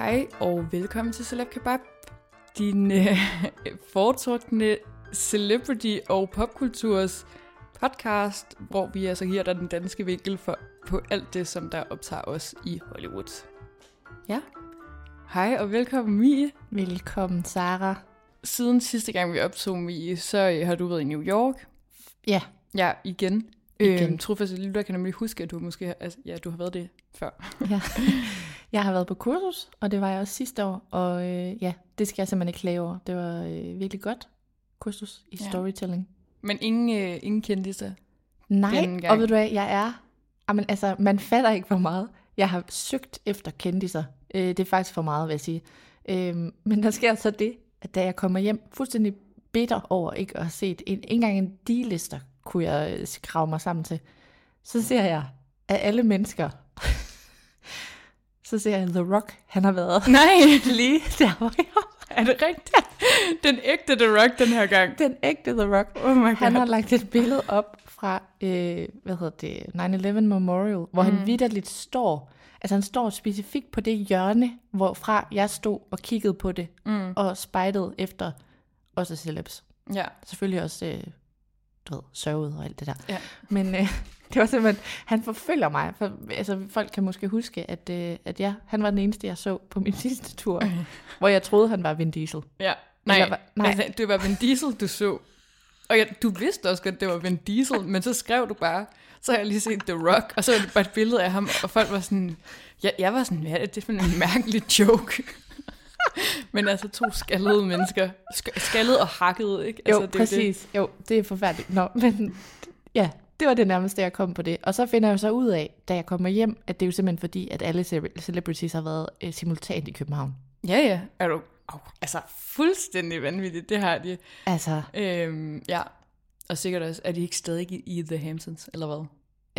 Hej og velkommen til Celeb Kebab, din øh, foretrukne celebrity og popkulturs podcast, hvor vi altså giver dig den danske vinkel for, på alt det, som der optager os i Hollywood. Ja, hej og velkommen Mie. Velkommen, Sara. Siden sidste gang vi optog Mie, så øh, har du været i New York. Ja, Ja, igen. Igen. Øhm, trofaste lytter kan nemlig huske, at du måske har, altså, ja, du har været det før. ja. jeg har været på kursus, og det var jeg også sidste år. Og øh, ja, det skal jeg simpelthen ikke klage over. Det var øh, virkelig godt kursus i Ja. storytelling. Men ingen, øh, ingen kendte. Nej, og ved du hvad, jeg er... Jamen, altså, man fatter ikke, hvor meget jeg har søgt efter kendiser. Øh, det er faktisk for meget, vil jeg sige. Øh, men der sker så det, at da jeg kommer hjem, fuldstændig bitter over ikke at have set en, ikke engang en D-lister, kunne jeg øh, grave mig sammen til. Så ser jeg, af alle mennesker, så ser jeg The Rock, han har været Nej, lige der, hvor jeg er det rigtigt? Den ægte The Rock den her gang. Den ægte The Rock. Oh my Han God. har lagt et billede op fra, øh, hvad hedder det, 9-11 Memorial, hvor mm. han vidderligt står, altså han står specifikt på det hjørne, hvorfra jeg stod og kiggede på det, mm. og spejdede efter også celebs. Ja. Selvfølgelig også, øh, du ved, sørget og alt det der. Ja. Men øh, det var simpelthen, han forfølger mig. For, altså, folk kan måske huske, at, øh, at ja, han var den eneste, jeg så på min sidste tur, hvor jeg troede, han var Vin Diesel. Ja. Nej, Eller nej. Altså, det var Vin Diesel, du så. Og ja, du vidste også godt, det var Vin Diesel, men så skrev du bare, så har jeg lige set The Rock, og så var det bare et billede af ham, og folk var sådan, jeg, jeg var sådan, hvad er det, er sådan en mærkelig joke. men altså to skaldede mennesker, sk- skaldede og hakkede, ikke? Jo, altså, det præcis. Det. Jo, det er forfærdeligt. Nå, men ja, det var det nærmeste, jeg kom på det. Og så finder jeg så ud af, da jeg kommer hjem, at det er jo simpelthen fordi, at alle ce- celebrities har været øh, simultant i København. Ja, ja. Er du, oh, altså fuldstændig vanvittigt, det har de. Altså, Øhm, ja. Og sikkert også, er de ikke stadig i, i The Hamptons, eller hvad?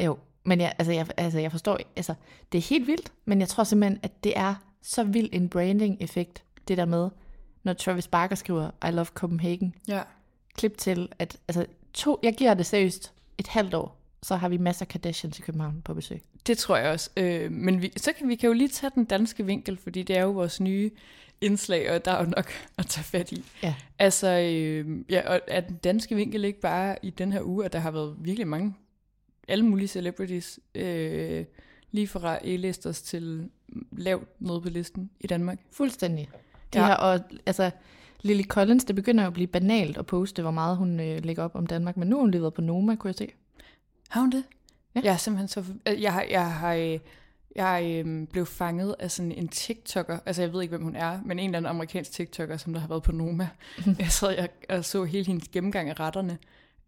jo. Men jeg, altså, jeg, altså, jeg forstår, altså, det er helt vildt, men jeg tror simpelthen, at det er så vild en branding-effekt, det der med, når Travis Barker skriver, I love Copenhagen, Ja. klip til, at altså, to, jeg giver det seriøst et halvt år, så har vi masser af Kardashians i København på besøg. Det tror jeg også. Øh, men vi, så kan vi kan jo lige tage den danske vinkel, fordi det er jo vores nye indslag, og der er jo nok at tage fat i. Ja. Altså, øh, ja, og er den danske vinkel ikke bare i den her uge, at der har været virkelig mange, alle mulige celebrities, øh, lige fra A-listers til lavt nede på listen i Danmark. Fuldstændig. De Ja. ja. her, og altså, Lily Collins, det begynder jo at blive banalt at poste, hvor meget hun øh, lægger op om Danmark, men nu har hun levet på Noma, kunne jeg se. Har hun det? Ja. Jeg er simpelthen så... øh, Jeg har... Jeg har øh, jeg øh, blev fanget af sådan en TikToker, altså jeg ved ikke, hvem hun er, men en eller anden amerikansk TikToker, som der har været på Noma. jeg sad jeg, og så hele hendes gennemgang af retterne,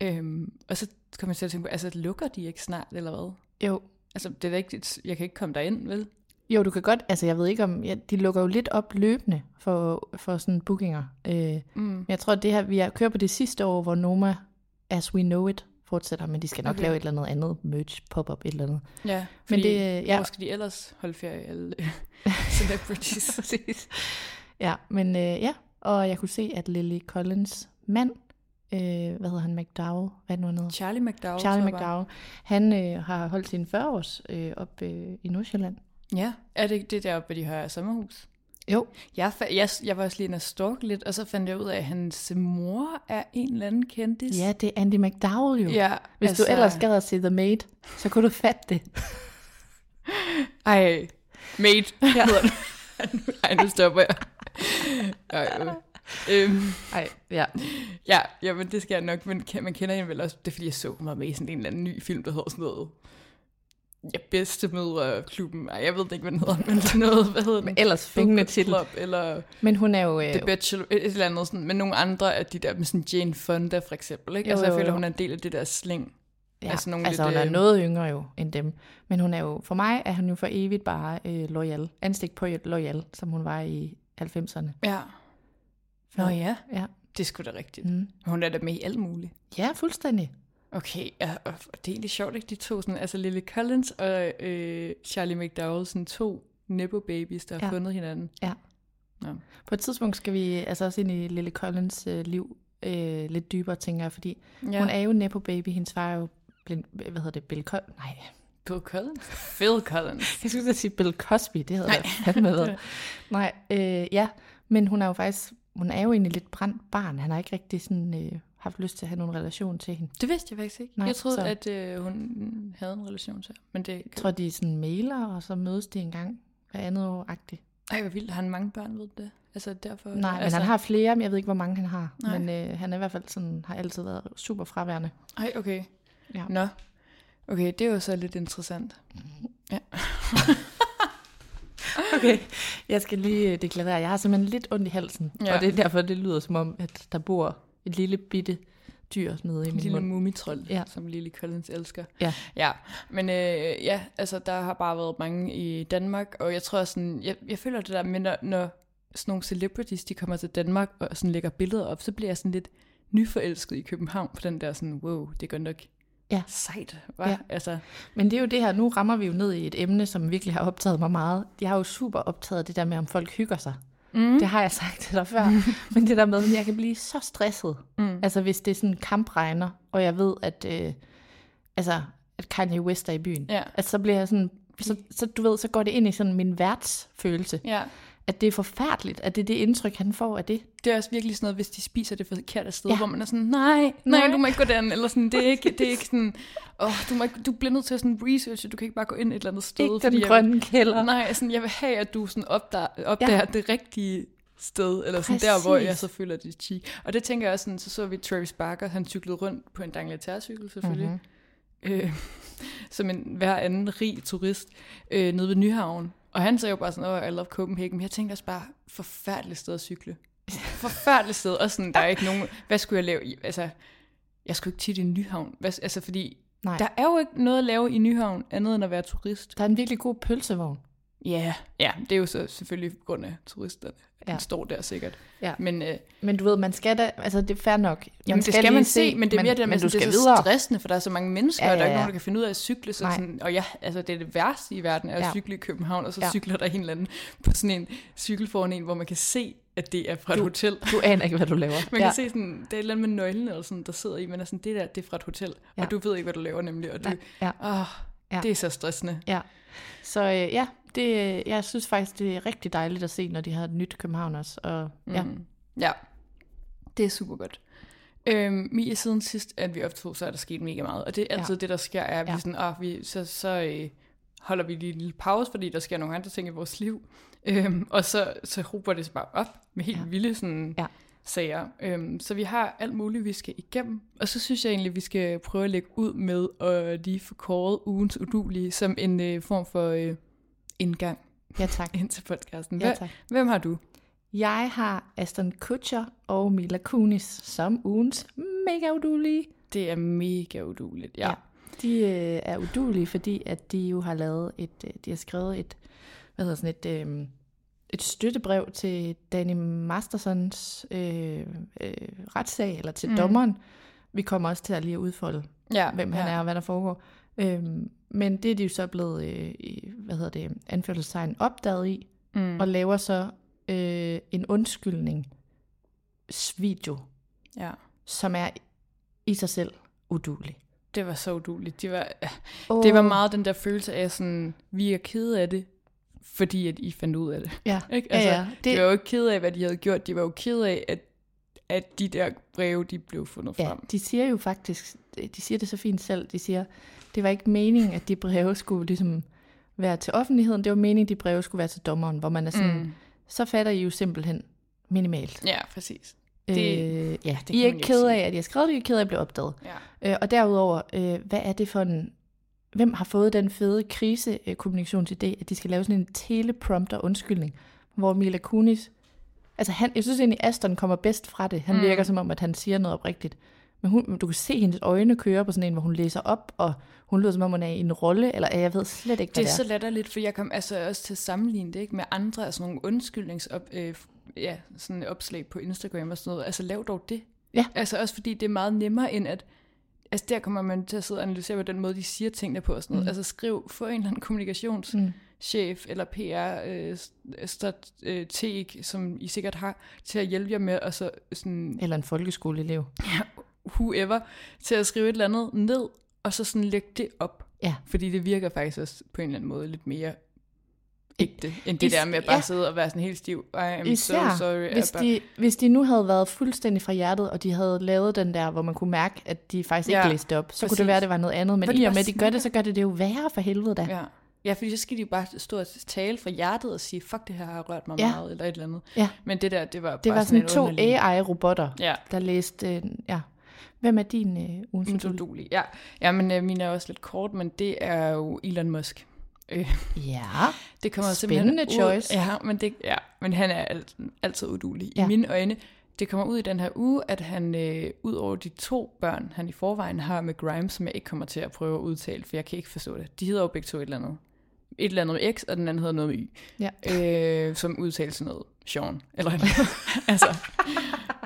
øhm, og så kom jeg til at tænke på, altså lukker de ikke snart, eller hvad? Jo. Altså, det er da ikke, jeg kan ikke komme derind, vel? Jo, du kan godt, altså jeg ved ikke om, ja, de lukker jo lidt op løbende for, for sådan bookinger. Øh, Mm. men jeg tror, det her, vi har kørt på det sidste år, hvor Noma, as we know it, fortsætter, men de skal nok Okay. lave et eller andet andet merch, pop-up, et eller andet. Ja, Men det, ja. hvor skal de ellers holde ferie, alle celebrities? Præcis. Ja, men øh, ja, og jeg kunne se, at Lily Collins mand øh, hvad hedder han, McDowell, hvad er det nu han hedder? Charlie McDowell. Charlie. McDowell. Han øh, har holdt sin 40-års øh, op øh, i Nordsjælland. Ja, er det det der, hvor de har sommerhus? Jo, Jeg, jeg, jeg var også lige inde og stalke lidt, og så fandt jeg ud af, at hans mor er en eller anden kendis. ja, det er Andy McDowell jo. ja Hvis altså... du ellers gad at se The Maid, så kunne du fatte det. Ej, mate, ja. hedder. Ej, nu stopper jeg. Ej, øh. øhm, Ej, ja. ja, jamen det skal jeg nok, men man kender hende vel også, det er fordi, jeg så var med i sådan en eller anden ny film, der hedder sådan noget, ja, bedste mødreklubben. Ej, jeg ved ikke, hvad den hedder, men sådan noget, hvad hedder den? Men ellers fængende. Club, eller Men hun er jo... Øh, The Bachelor, et eller andet sådan, men nogle andre af de der, med sådan Jane Fonda for eksempel, ikke? Jo, altså, jeg jo, føler, jo. hun er en del af det der sling. ja, altså nogle altså lidt, hun er øh, noget yngre jo end dem. Men hun er jo, for mig er hun jo for evigt bare øh, loyal. Ansigt på loyal, som hun var i 90'erne. Ja. Nå ja, Ja. det er sgu da rigtigt. Mm. Hun er da med i alt muligt. ja, fuldstændig. Okay, ja, og det er egentlig sjovt, ikke? De to, sådan, altså Lily Collins og øh, Charlie McDowell, sådan to Nepo babies, der har Ja. fundet hinanden. På et tidspunkt skal vi altså også ind i Lily Collins øh, liv øh, lidt dybere, tænker jeg, fordi ja. hun er jo Nepo baby. Hendes far er jo, blind, hvad hedder det, Bill Cosby? Nej, Bill Collins? Phil Collins. jeg skulle sige Bill Cosby, det havde jeg fandme været. Nej, øh, ja, men hun er jo faktisk, hun er jo egentlig lidt brændt barn. Han har ikke rigtig sådan, øh, haft lyst til at have nogen relation til hende. Det vidste jeg faktisk ikke. Nej, jeg troede, så- at øh, hun havde en relation til. Men det Jeg tror, de er sådan mailer, og så mødes de en gang hver andet år-agtigt. Ej, hvor vildt. Har han mange børn, ved du det? Altså derfor... Nej, altså, men han har flere, men jeg ved ikke, hvor mange han har. Nej. Men øh, han er i hvert fald sådan, har altid været super fraværende. Ej, okay. Ja. Nå. Okay, det er jo så lidt interessant. Okay, jeg skal lige øh, deklarere, jeg har simpelthen lidt ondt i halsen. Ja. Ja. Og det er derfor, det lyder som om, at der bor et lille bitte dyr nede i En min lille mund. mumitrol, ja. Som Lily Collins elsker. Ja. Ja, men øh, ja, altså der har bare været mange i Danmark, og jeg tror sådan, jeg, jeg føler det der med, når, når sådan nogle celebrities, de kommer til Danmark og sådan lægger billeder op, så bliver jeg sådan lidt nyforelsket i København på den der sådan, wow, det går nok Ja. sejt, hva? Ja. Altså, Men det er jo det her, nu rammer vi jo ned i et emne, som virkelig har optaget mig meget. Jeg har jo super optaget det der med, om folk hygger sig. Mm. Det har jeg sagt til dig før. Men det der med, at jeg kan blive så stresset. Mm. Altså hvis det er sådan en kampregner, og jeg ved, at, øh, altså, at Kanye West er i byen. Ja. Altså så bliver jeg sådan, så, så du ved, så går det ind i sådan min værtsfølelse. ja, At det er forfærdeligt, at det er det indtryk, han får af det. det er også virkelig sådan noget, hvis de spiser det forkerte sted, ja. Hvor man er sådan, nej, nej, Nej. du må ikke gå den, eller sådan, det er ikke, det er ikke sådan, åh, du, må ikke, du bliver nødt til at sådan research, du kan ikke bare gå ind et eller andet sted. Ikke den jeg- grønne kælder. Nej, sådan, jeg vil have, at du sådan opdager, opdager ja. det rigtige sted, eller sådan der, Præcis. hvor jeg så føler, det cheek. Og det tænker jeg også sådan, så så vi Travis Barker, han cyklede rundt på en Dangleterre-cykel selvfølgelig, mm-hmm. øh, som en hver anden rig turist, øh, nede ved Nyhavn. Og han sagde jo bare sådan, åh, I love Copenhagen, men jeg tænkte også bare, forfærdeligt sted at cykle. Forfærdeligt sted, og sådan, der er ikke nogen, hvad skulle jeg lave? Altså, jeg skulle ikke tit i Nyhavn, hvad, altså fordi, Nej. der er jo ikke noget at lave i Nyhavn, andet end at være turist. Der er en virkelig god pølsevogn. Ja, ja, det er jo så selvfølgelig på grund af turisterne. Ja. Ja. Den står der sikkert. Ja. Men, øh, Men du ved, man skal da, altså det er fair nok. jamen, det skal man se, men det er mere det med, men at du det skal er så videre. stressende, for der er så mange mennesker, Ja, og der er ja, ikke ja. nogen, der kan finde ud af at cykle. Så Nej. sådan, og ja, altså det er det værste i verden, er at Ja. cykle i København, og så Ja. cykler der en eller anden på sådan en cykel foran en, hvor man kan se, at det er fra et Du- hotel. Du aner ikke, hvad du laver. Man ja. kan se sådan, det er et eller andet med nøglen, eller sådan, der sidder i, men er sådan, det der, det er fra et hotel, ja. Ja. og du ved ikke, hvad du laver nemlig, og du, ja. åh, Ja. det er så stressende. Ja. Så øh, ja, det, jeg synes faktisk, det er rigtig dejligt at se, når de har et nyt København også. Og, ja. Mm. Ja, det er super godt. Øhm, Mia, siden sidst, at vi optog, så er der sket mega meget. Og det er altid ja. det, der sker, er, at vi Ja. sådan, ah, vi, så, så øh, holder vi lige en lille pause, fordi der sker nogle andre ting i vores liv. Øhm, og så, så hober det sig bare op med helt. Ja. vilde sådan, Ja. Sager. Øhm, så vi har alt muligt, vi skal igennem. Og så synes jeg egentlig, vi skal prøve at lægge ud med at lige få kåret ugens udulige som en øh, form for øh, indgang ja, tak. ind til podcasten. Ja, Hvem, tak. hvem har du? Jeg har Aston Kutcher og Mila Kunis som ugens mega udulige. Det er mega uduligt, ja. Ja. De øh, er udulige, fordi at de jo har lavet et, øh, de har skrevet et, hvad hedder sådan et, øh, et støttebrev til Danny Mastersons øh, øh, retssag, eller til Mm. mm. dommeren. Vi kommer også til at lige udfolde, ja hvem ja. han er og hvad der foregår. Øhm, men det er de jo så blevet, øh, i, hvad hedder det, anførselstegn opdaget i, Mm. og laver så øh, en undskyldning video ja. som er i sig selv udulig. Det var så uduligt. Det var, Oh, det var meget den der følelse af sådan, vi er kede af det, fordi at I fandt ud af det. Ja, Ikke? ja, Altså, ja. De var jo ikke kede af, hvad de havde gjort. De var jo kede af, at, at de der breve, de blev fundet Ja, frem. de siger jo faktisk, de siger det så fint selv, de siger, det var ikke meningen, at de breve skulle ligesom være til offentligheden, det var meningen, at de breve skulle være til dommeren, hvor man er sådan, mm. så fatter I jo simpelthen minimalt. Ja, præcis. Det, Det- øh, ja, det I er ikke kede af, at har skrevet det, I er kede af at blive opdaget. Ja. Øh, og derudover, øh, hvad er det for en... Hvem har fået den fede krisekommunikationsidé, at de skal lave sådan en teleprompter undskyldning, hvor Mila Kunis... Altså, han, jeg synes egentlig, Aston kommer bedst fra det. Han Mm. virker som om, at han siger noget oprigtigt. Men hun, du kan se hendes øjne køre på sådan en, hvor hun læser op, og hun lyder som om, hun er i en rolle, eller jeg ved slet ikke, hvad Det er det så er. latterligt, for jeg kom altså også til at sammenligne det ikke, med andre, altså nogle undskyldningsop, øh, ja, sådan opslag på Instagram og sådan noget. Altså lav dog det. Ja. Altså også fordi det er meget nemmere end at, altså der kommer man til at sidde og analysere på den måde, de siger tingene på og sådan noget. Mm. Altså skriv, få en eller anden kommunikationschef eller PR øh, strateg, som I sikkert har, til at hjælpe jer med, og så sådan Eller en folkeskoleelev. whoever, til at skrive et eller andet ned, og så sådan lægge det op. Ja. Fordi det virker faktisk også på en eller anden måde lidt mere ægte, end det Is- der med at bare ja. sidde og være sådan helt stiv. I am Især so sorry. hvis de, hvis de nu havde været fuldstændig fra hjertet, og de havde lavet den der, hvor man kunne mærke, at de faktisk ikke Ja, læste op, så kunne præcis. det være, at det var noget andet. Men Hvor de i og med, at de gør det, så gør det det jo værre for helvede da. Ja. ja, fordi så skal de bare stå og tale fra hjertet og sige, fuck, det her har rørt mig Ja. meget, eller et eller andet. Ja. Men det der, det var Det bare var sådan en to AI-robotter, Ja, der læste... Øh, ja. Hvem er din øh, ugens ja men øh, mine er også lidt kort, men det er jo Elon Musk. Øh, Ja. Det kommer Spændende simpelthen choice. Ud, ja, men det, ja, men han er alt, altid udulig. Ja. I mine øjne, det kommer ud i den her uge, at han øh, ud over de to børn, han i forvejen har med Grimes, som jeg ikke kommer til at prøve at udtale, for jeg kan ikke forstå det. De hedder jo begge to et eller andet. Et eller andet med X, og den anden hedder noget med Y. Ja. Øh, som udtales sådan noget Sean, eller altså,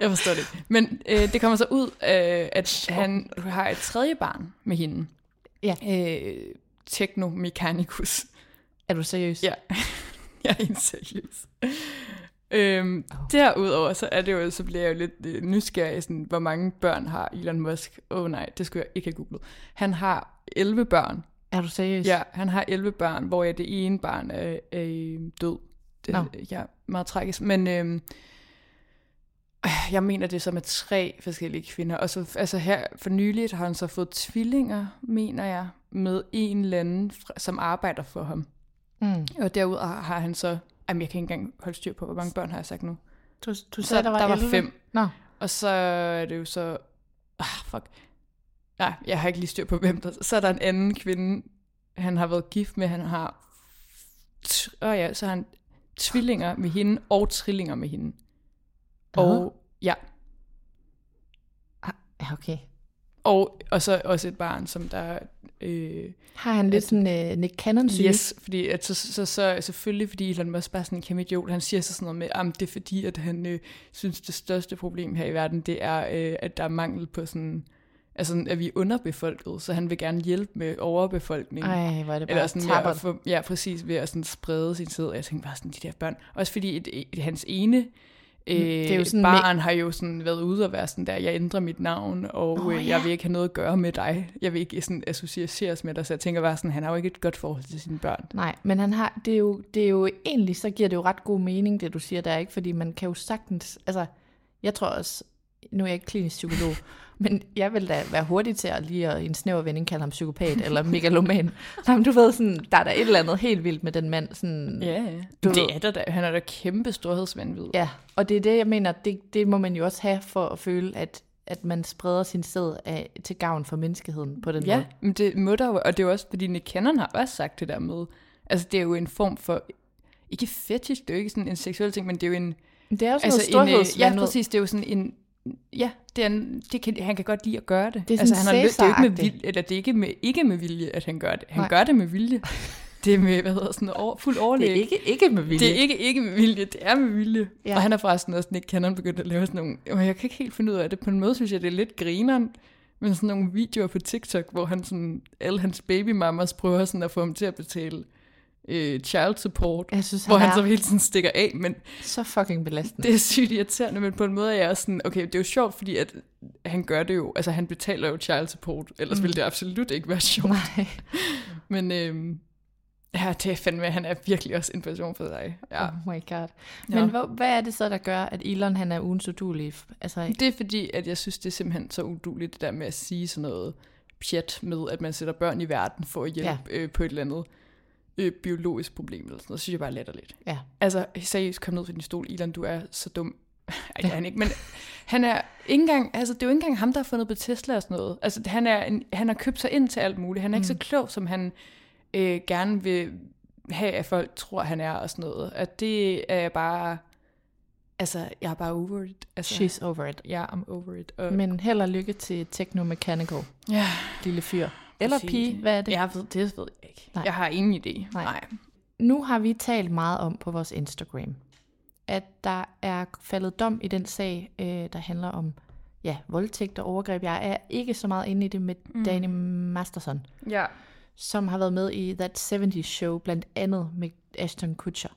jeg forstår det ikke. Men øh, det kommer så ud, øh, at han har et tredje barn med hende. Ja. Øh, Techno Mechanicus. Er du seriøs? Ja, jeg er helt seriøs. Øhm, Derudover, så er det jo, så bliver jeg jo lidt øh, nysgerrig, sådan, hvor mange børn har Elon Musk? Åh oh, nej, det skulle jeg ikke have googlet. Han har 11 børn. Er du seriøs? Ja, han har 11 børn, hvor jeg det ene barn er, er øh, død. Det, Nå. Ja, meget tragisk. Men øhm, øh, jeg mener, det er så med tre forskellige kvinder. Og så, altså her for nyligt har han så fået tvillinger, mener jeg, med en eller anden, som arbejder for ham. Mm. Og derudover har han så... Jamen, jeg kan ikke engang holde styr på, hvor mange børn har jeg sagt nu. Du, du Så sagde, der var, der var 11? fem. Nå. Og så er det jo så... Ah, fuck. Nej, jeg har ikke lige styr på, hvem der... Så er der en anden kvinde, han har været gift med. Han har... Åh oh ja, så har han tvillinger med hende og trillinger med hende. Og, ja, Ja, okay. og, og så også et barn, som der... Øh, Har han lidt sådan uh, Nick Cannon syge? Yes, fordi at så, så, så, selvfølgelig, fordi Elon Musk bare sådan en kæmpe idiot, han siger så sådan noget med, at det er fordi, at han øh, synes, det største problem her i verden, det er, øh, at der er mangel på sådan, altså at vi er underbefolket, så han vil gerne hjælpe med overbefolkning. Ej, hvor er det bare Eller sådan at tappert. få, ja, præcis, ved at sådan sprede sin tid. Og jeg tænkte bare sådan, de der børn. Også fordi et, et, hans ene øh, det er jo sådan barn har jo sådan været ude og være sådan der, jeg ændrer mit navn, og Nå, øh, ja. jeg vil ikke have noget at gøre med dig. Jeg vil ikke sådan associeres med dig. Så jeg tænker bare sådan, han har jo ikke et godt forhold til sine børn. Nej, men han har, det, er jo, det er jo egentlig, så giver det jo ret god mening, det du siger der, ikke? Fordi man kan jo sagtens, altså, jeg tror også, nu er jeg ikke klinisk psykolog, men jeg vil da være hurtig til at lige at i en snæver vending kalde ham psykopat eller megaloman. Men du ved sådan, der er der et eller andet helt vildt med den mand. Sådan, Ja, ja. Du Det ved- er der da. Han er da kæmpe storhedsvandvid. ja. Og det er det, jeg mener, det, det må man jo også have for at føle, at, at man spreder sin sæd af, til gavn for menneskeheden på den Ja, måde. men det må der jo, og det er jo også, fordi Nick Cannon har også sagt det der med, altså det er jo en form for, ikke fetish, det er jo ikke sådan en seksuel ting, men det er jo en, det er jo sådan altså noget en, øh, ja præcis, det er jo sådan en, ja, det er det kan, han kan godt lide at gøre det. Det er altså, han har, det er ikke med vilje, eller det er ikke med, ikke med vilje, at han gør det. Han Nej. gør det med vilje. Det er med, hvad hedder sådan over, fuld overlæg. Det er ikke, ikke med vilje. Det er ikke, ikke med vilje, det er med vilje. Ja. Ja. Og han er forresten også Nick Cannon begyndt at lave sådan nogle, og jeg kan ikke helt finde ud af det, på en måde synes jeg, det er lidt grineren, men sådan nogle videoer på TikTok, hvor han sådan, alle hans babymamas prøver sådan at få ham til at betale øh, child support, Jeg synes, hvor han er så hele tiden stikker af, men så fucking belastende. det er sygt irriterende, men på en måde er jeg også sådan, okay, det er jo sjovt, fordi at han gør det jo, altså han betaler jo child support, ellers mm. ville det absolut ikke være sjovt. Nej. Men øhm, ja, det er fandme, han er virkelig også en person for sig. Ja. Oh my god. Ja. Men hvor, hvad er det så, der gør, at Elon han er ugens udulig? Altså, Det er fordi, at jeg synes, det er simpelthen så uduligt, det der med at sige sådan noget pjat med, at man sætter børn i verden for at hjælpe ja. øh, på et eller andet øh, biologisk problem eller sådan noget. Det synes jeg bare er latterligt. ja. Altså, seriøst, kom ned fra din stol, Ilan, du er så dum. Ej, det er han ikke, men han er ikke engang, altså det er jo ikke engang ham, der har fundet på Tesla og sådan noget. Altså han, er en, han har købt sig ind til alt muligt. Han er ikke så klog, som han øh, gerne vil have, at folk tror, han er og sådan noget. Og det er bare, altså jeg er bare over it. Altså, She's over it. Ja, I'm over it. Og, Men held og lykke til Techno Mechanical, ja, lille fyr. Eller præcis. pige, hvad er det? Jeg ved, det ved jeg ikke. Nej. Jeg har ingen idé. Nej. Nej. Nu har vi talt meget om på vores Instagram, at der er faldet dom i den sag, øh, der handler om ja, voldtægt og overgreb. Jeg er ikke så meget inde i det med mm. Danny Masterson, Ja. som har været med i That 70's Show, blandt andet med Ashton Kutcher.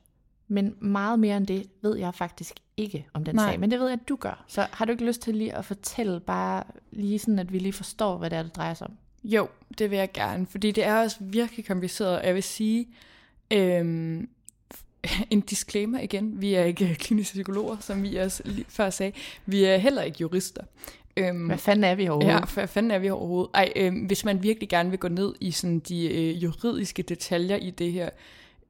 Men meget mere end det ved jeg faktisk ikke om den Nej. sag. Men det ved jeg, at du gør. Så har du ikke lyst til lige at fortælle, bare lige sådan, at vi lige forstår, hvad det er, det drejer sig om? Jo, det vil jeg gerne, fordi det er også virkelig kompliceret, og jeg vil sige, øhm, en disclaimer igen, vi er ikke kliniske psykologer, som vi også lige før sagde, vi er heller ikke jurister. Øhm, Hvad fanden er vi overhovedet? Ja, hvad fanden er vi overhovedet? Ej, øh, hvis man virkelig gerne vil gå ned i sådan de øh, juridiske detaljer i det her,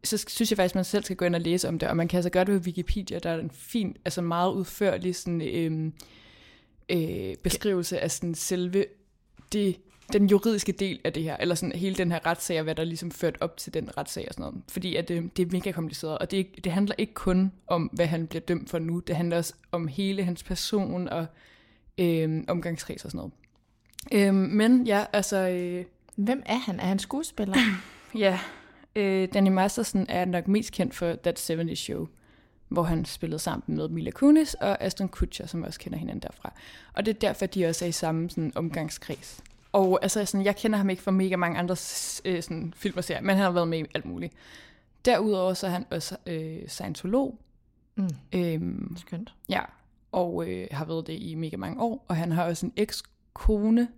så synes jeg faktisk, man selv skal gå ind og læse om det, og man kan altså gøre det på Wikipedia, der er en fin, altså meget udførlig sådan, øh, øh, beskrivelse af sådan selve det, den juridiske del af det her, eller sådan hele den her retssag, og hvad der ligesom ført op til den retssag og sådan noget. Fordi at det, det er mega kompliceret, og det, det handler ikke kun om, hvad han bliver dømt for nu, det handler også om hele hans person og øh, omgangskreds og sådan noget. Øh, men ja, altså, øh, Hvem er han? Er han skuespiller? ja, øh, Danny Masterson er nok mest kendt for That 70's Show, hvor han spillede sammen med Mila Kunis og Aston Kutcher, som også kender hinanden derfra. Og det er derfor, de også er i samme sådan, omgangskreds. Og altså, sådan, jeg kender ham ikke fra mega mange andre øh, sådan, film og serier, men han har været med i alt muligt. Derudover så er han også øh, scientolog. Mm. Øhm, Skønt. Ja, og øh, har været det i mega mange år. Og han har også en ekskone,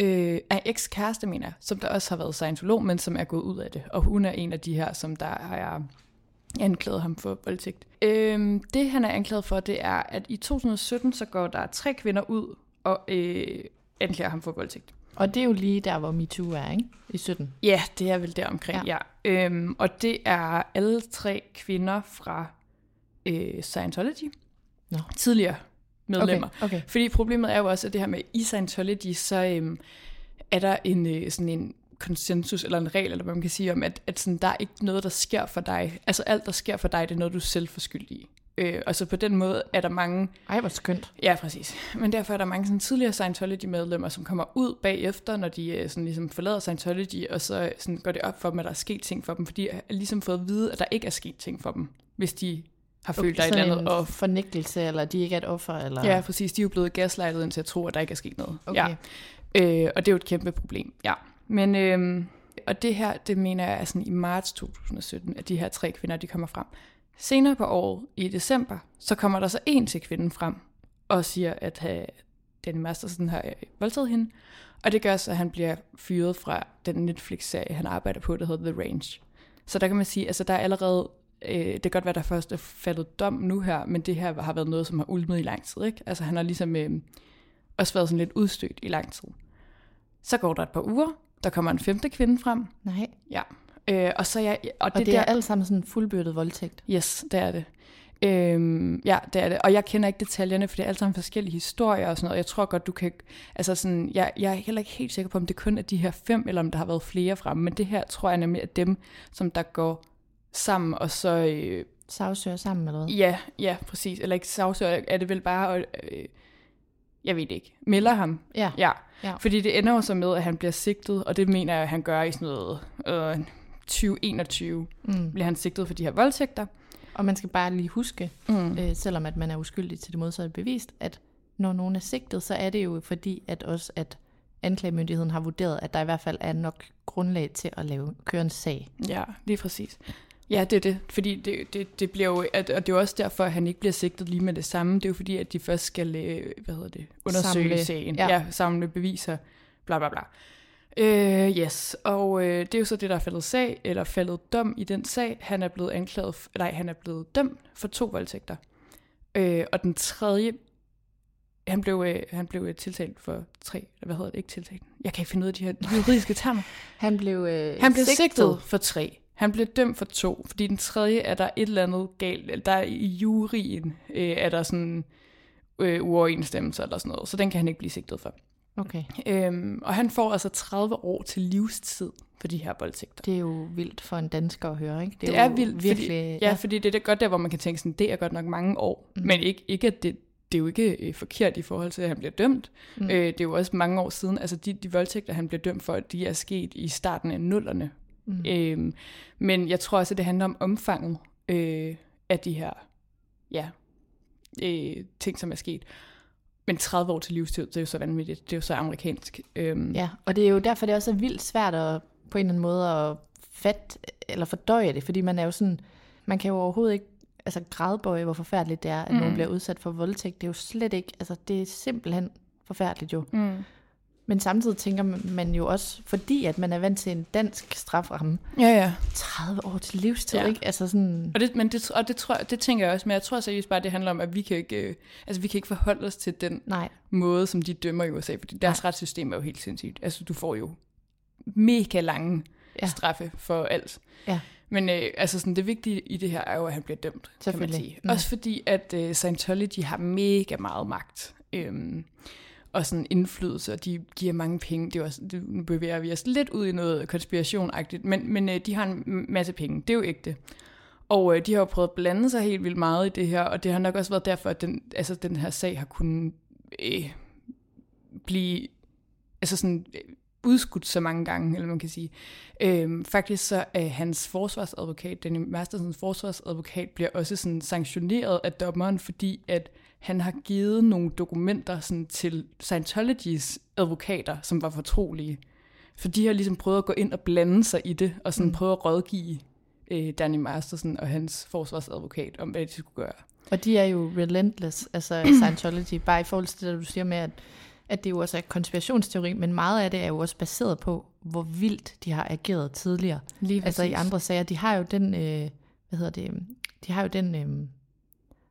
øh, er ekskæreste, mener jeg, som der også har været scientolog, men som er gået ud af det. Og hun er en af de her, som der har anklaget ham for voldtægt. Øh, det, han er anklaget for, det er, at i 2017, så går der tre kvinder ud og øh, anklager ham for voldtægt. Og det er jo lige der, hvor MeToo er, ikke? I 17. Ja, det er vel der omkring, ja. ja. Øhm, og det er alle tre kvinder fra øh, Scientology. Nå. Tidligere medlemmer. Okay, okay. Fordi problemet er jo også, at det her med i Scientology, så øhm, er der en, øh, sådan en konsensus eller en regel, eller hvad man kan sige om, at, at sådan, der er ikke noget, der sker for dig. Altså alt, der sker for dig, det er noget, du er selv skyld i. Øh, og så på den måde er der mange Ej, hvor skønt. Ja, præcis. Men derfor er der mange sådan, tidligere Scientology-medlemmer, som kommer ud bagefter, når de øh, sådan, ligesom forlader Scientology, og så sådan, går det op for dem, at der er sket ting for dem, fordi de har ligesom fået at vide, at der ikke er sket ting for dem, hvis de har følt, der er et eller andet off. fornægtelse, eller de ikke er et offer, eller... Ja, præcis. De er jo blevet gaslightet ind til at tro, at der ikke er sket noget. Okay. Ja. Øh, og det er jo et kæmpe problem. Ja. Men, øh, og det her, det mener jeg er sådan i marts 2017, at de her tre kvinder, de kommer frem. Senere på året, i december, så kommer der så en til kvinden frem, og siger, at uh, Danny Masterson har øh, voldtaget hende. Og det gør så, at han bliver fyret fra den Netflix-serie, han arbejder på, der hedder The Range. Så der kan man sige, altså der er allerede, øh, det kan godt være, der først er faldet dom nu her, men det her har været noget, som har ulmet i lang tid. Ikke? Altså han har ligesom øh, også været sådan lidt udstødt i lang tid. Så går der et par uger, der kommer en femte kvinde frem. Nej. Ja. Øh, og så jeg, og, Og det, det, det der, er alt sammen sådan en fuldbyrdet voldtægt. Yes, det er det. Øhm, ja, det er det. Og jeg kender ikke detaljerne, for det er alt sammen forskellige historier og sådan noget. Jeg tror godt, du kan... Altså sådan, jeg, jeg er heller ikke helt sikker på, om det kun er de her fem, eller om der har været flere fremme. Men det her tror jeg nemlig er dem, som der går sammen, og så... Øh, Sagsøger sammen, eller hvad? ja, ja, præcis. Eller ikke sagsøger, er det vel bare... Øh, jeg ved det ikke. Melder ham. Ja. Ja. Ja. Fordi det ender jo så med, at han bliver sigtet, og det mener jeg, at han gør i sådan noget... Øh, 2021 Mm. bliver han sigtet for de her voldtægter. Og man skal bare lige huske, Mm. øh, selvom at man er uskyldig til det modsatte bevist, at når nogen er sigtet, så er det jo fordi, at også at anklagemyndigheden har vurderet, at der i hvert fald er nok grundlag til at lave køre en sag. Ja, lige præcis. Ja, det er det. Fordi det, det, det bliver jo, at, og det er jo også derfor, at han ikke bliver sigtet lige med det samme. Det er jo fordi, at de først skal, øh, hvad hedder det, undersøge Samle- sagen. Ja. ja, samle beviser, bla bla bla. Øh, yes, og øh, det er jo så det, der er faldet sag, eller faldet dom i den sag. Han er blevet anklaget, nej, han er blevet dømt for to voldtægter. Øh, og den tredje, han blev, øh, han blev øh, tiltalt for tre, hvad hedder det, ikke tiltalt. Jeg kan ikke finde ud af de her juridiske termer. Han blev, øh, Han blev sigtet. sigtet for tre. Han blev dømt for to, fordi den tredje er der et eller andet galt. eller Der er i juryen øh, er der sådan øh, uoverensstemmelser eller sådan noget, så den kan han ikke blive sigtet for. Okay, Øhm, og han får altså 30 år til livstid for de her voldtægter. det er jo vildt for en dansker at høre, ikke? Det, det jo er vildt, virkelig, fordi, ja, fordi det er det godt der, hvor man kan tænke sådan, det er godt nok mange år, mm. men ikke, ikke at det, det er jo ikke øh, forkert i forhold til, at han bliver dømt. Mm. Øh, det er jo også mange år siden, altså de, de voldtægter, han bliver dømt for, de er sket i starten af nullerne. Mm. Øhm, men jeg tror også, at det handler om omfanget øh, af de her ja, øh, ting, som er sket. Men 30 år til livstid, det er jo så vanvittigt. Det er jo så amerikansk. Øhm, Ja, og det er jo derfor, det er også vildt svært at på en eller anden måde at fat eller fordøje det, fordi man er jo sådan, man kan jo overhovedet ikke altså grædbøje, hvor forfærdeligt det er, at mm. nogen bliver udsat for voldtægt. Det er jo slet ikke, altså det er simpelthen forfærdeligt jo. Mm. Men samtidig tænker man jo også, fordi at man er vant til en dansk straframme, Ja, ja. 30 år til livstid, Ja. ikke? Altså sådan, Og det, men det, og det, tror, det tænker jeg også, men jeg tror seriøst bare, det handler om, at vi kan ikke, øh, altså, vi kan ikke forholde os til den nej, måde, som de dømmer i USA, fordi deres retssystem er jo helt sindssygt. Altså, du får jo mega lange Ja. ja. straffe for alt. Ja. Men øh, altså sådan, det vigtige i det her er jo, at han bliver dømt, kan man sige. Mm. Også fordi, at øh, Scientology har mega meget magt. Øhm, og sådan indflydelse, og de giver mange penge. Det er jo også, det, nu bevæger vi os lidt ud i noget konspirationagtigt, men, men øh, de har en masse penge. Det er jo ægte. Og øh, de har jo prøvet at blande sig helt vildt meget i det her, og det har nok også været derfor, at den, altså, den her sag har kunnet øh, blive altså sådan, øh, udskudt så mange gange, eller man kan sige. Øh, faktisk så er hans forsvarsadvokat, Danny Mastersens forsvarsadvokat, bliver også sådan sanktioneret af dommeren, fordi at han har givet nogle dokumenter sådan, til Scientologys advokater, som var fortrolige. For de har ligesom prøvet at gå ind og blande sig i det, og sådan mm. prøve at rådgive øh, Danny Masterson og hans forsvarsadvokat om, hvad de skulle gøre. Og de er jo relentless, altså Scientology, bare i forhold til det, du siger med, at, at det jo også er konspirationsteori, men meget af det er jo også baseret på, hvor vildt de har ageret tidligere. Lige Altså i andre sager, de har jo den, øh, hvad hedder det, de har jo den øh,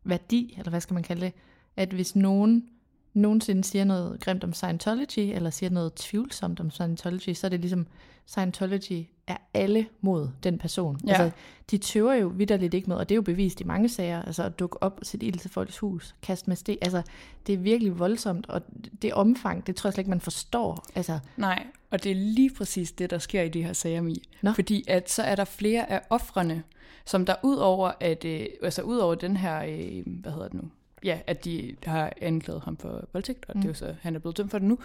værdi, eller hvad skal man kalde det, at hvis nogen nogensinde siger noget grimt om Scientology, eller siger noget tvivlsomt om Scientology, så er det ligesom, Scientology er alle mod den person. Ja. Altså, de tøver jo vidderligt ikke med, og det er jo bevist i mange sager, altså at dukke op og sætte ild til folks hus, kaste med sten, altså det er virkelig voldsomt, og det omfang, det tror jeg slet ikke, man forstår. Altså, Nej, og det er lige præcis det, der sker i de her sager, Mi. Nå. Fordi at så er der flere af offrene, som der ud over at, øh, altså ud over den her, øh, hvad hedder det nu, ja, at de har anklaget ham for voldtægt, og mm. det er jo så, han er blevet dømt for det nu,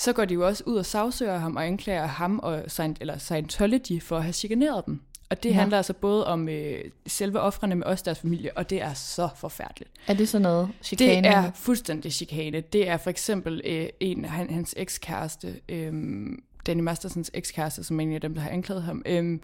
så går de jo også ud og sagsøger ham og anklager ham og Scient- eller Scientology for at have chikaneret dem. Og det ja. handler altså både om øh, selve offrene, men også deres familie, og det er så forfærdeligt. er det sådan noget chikane? Det er fuldstændig chikane. Det er for eksempel øh, en af han, hans ekskæreste, øh, Danny Mastersons ekskæreste, som er en af dem, der har anklaget ham. Øh,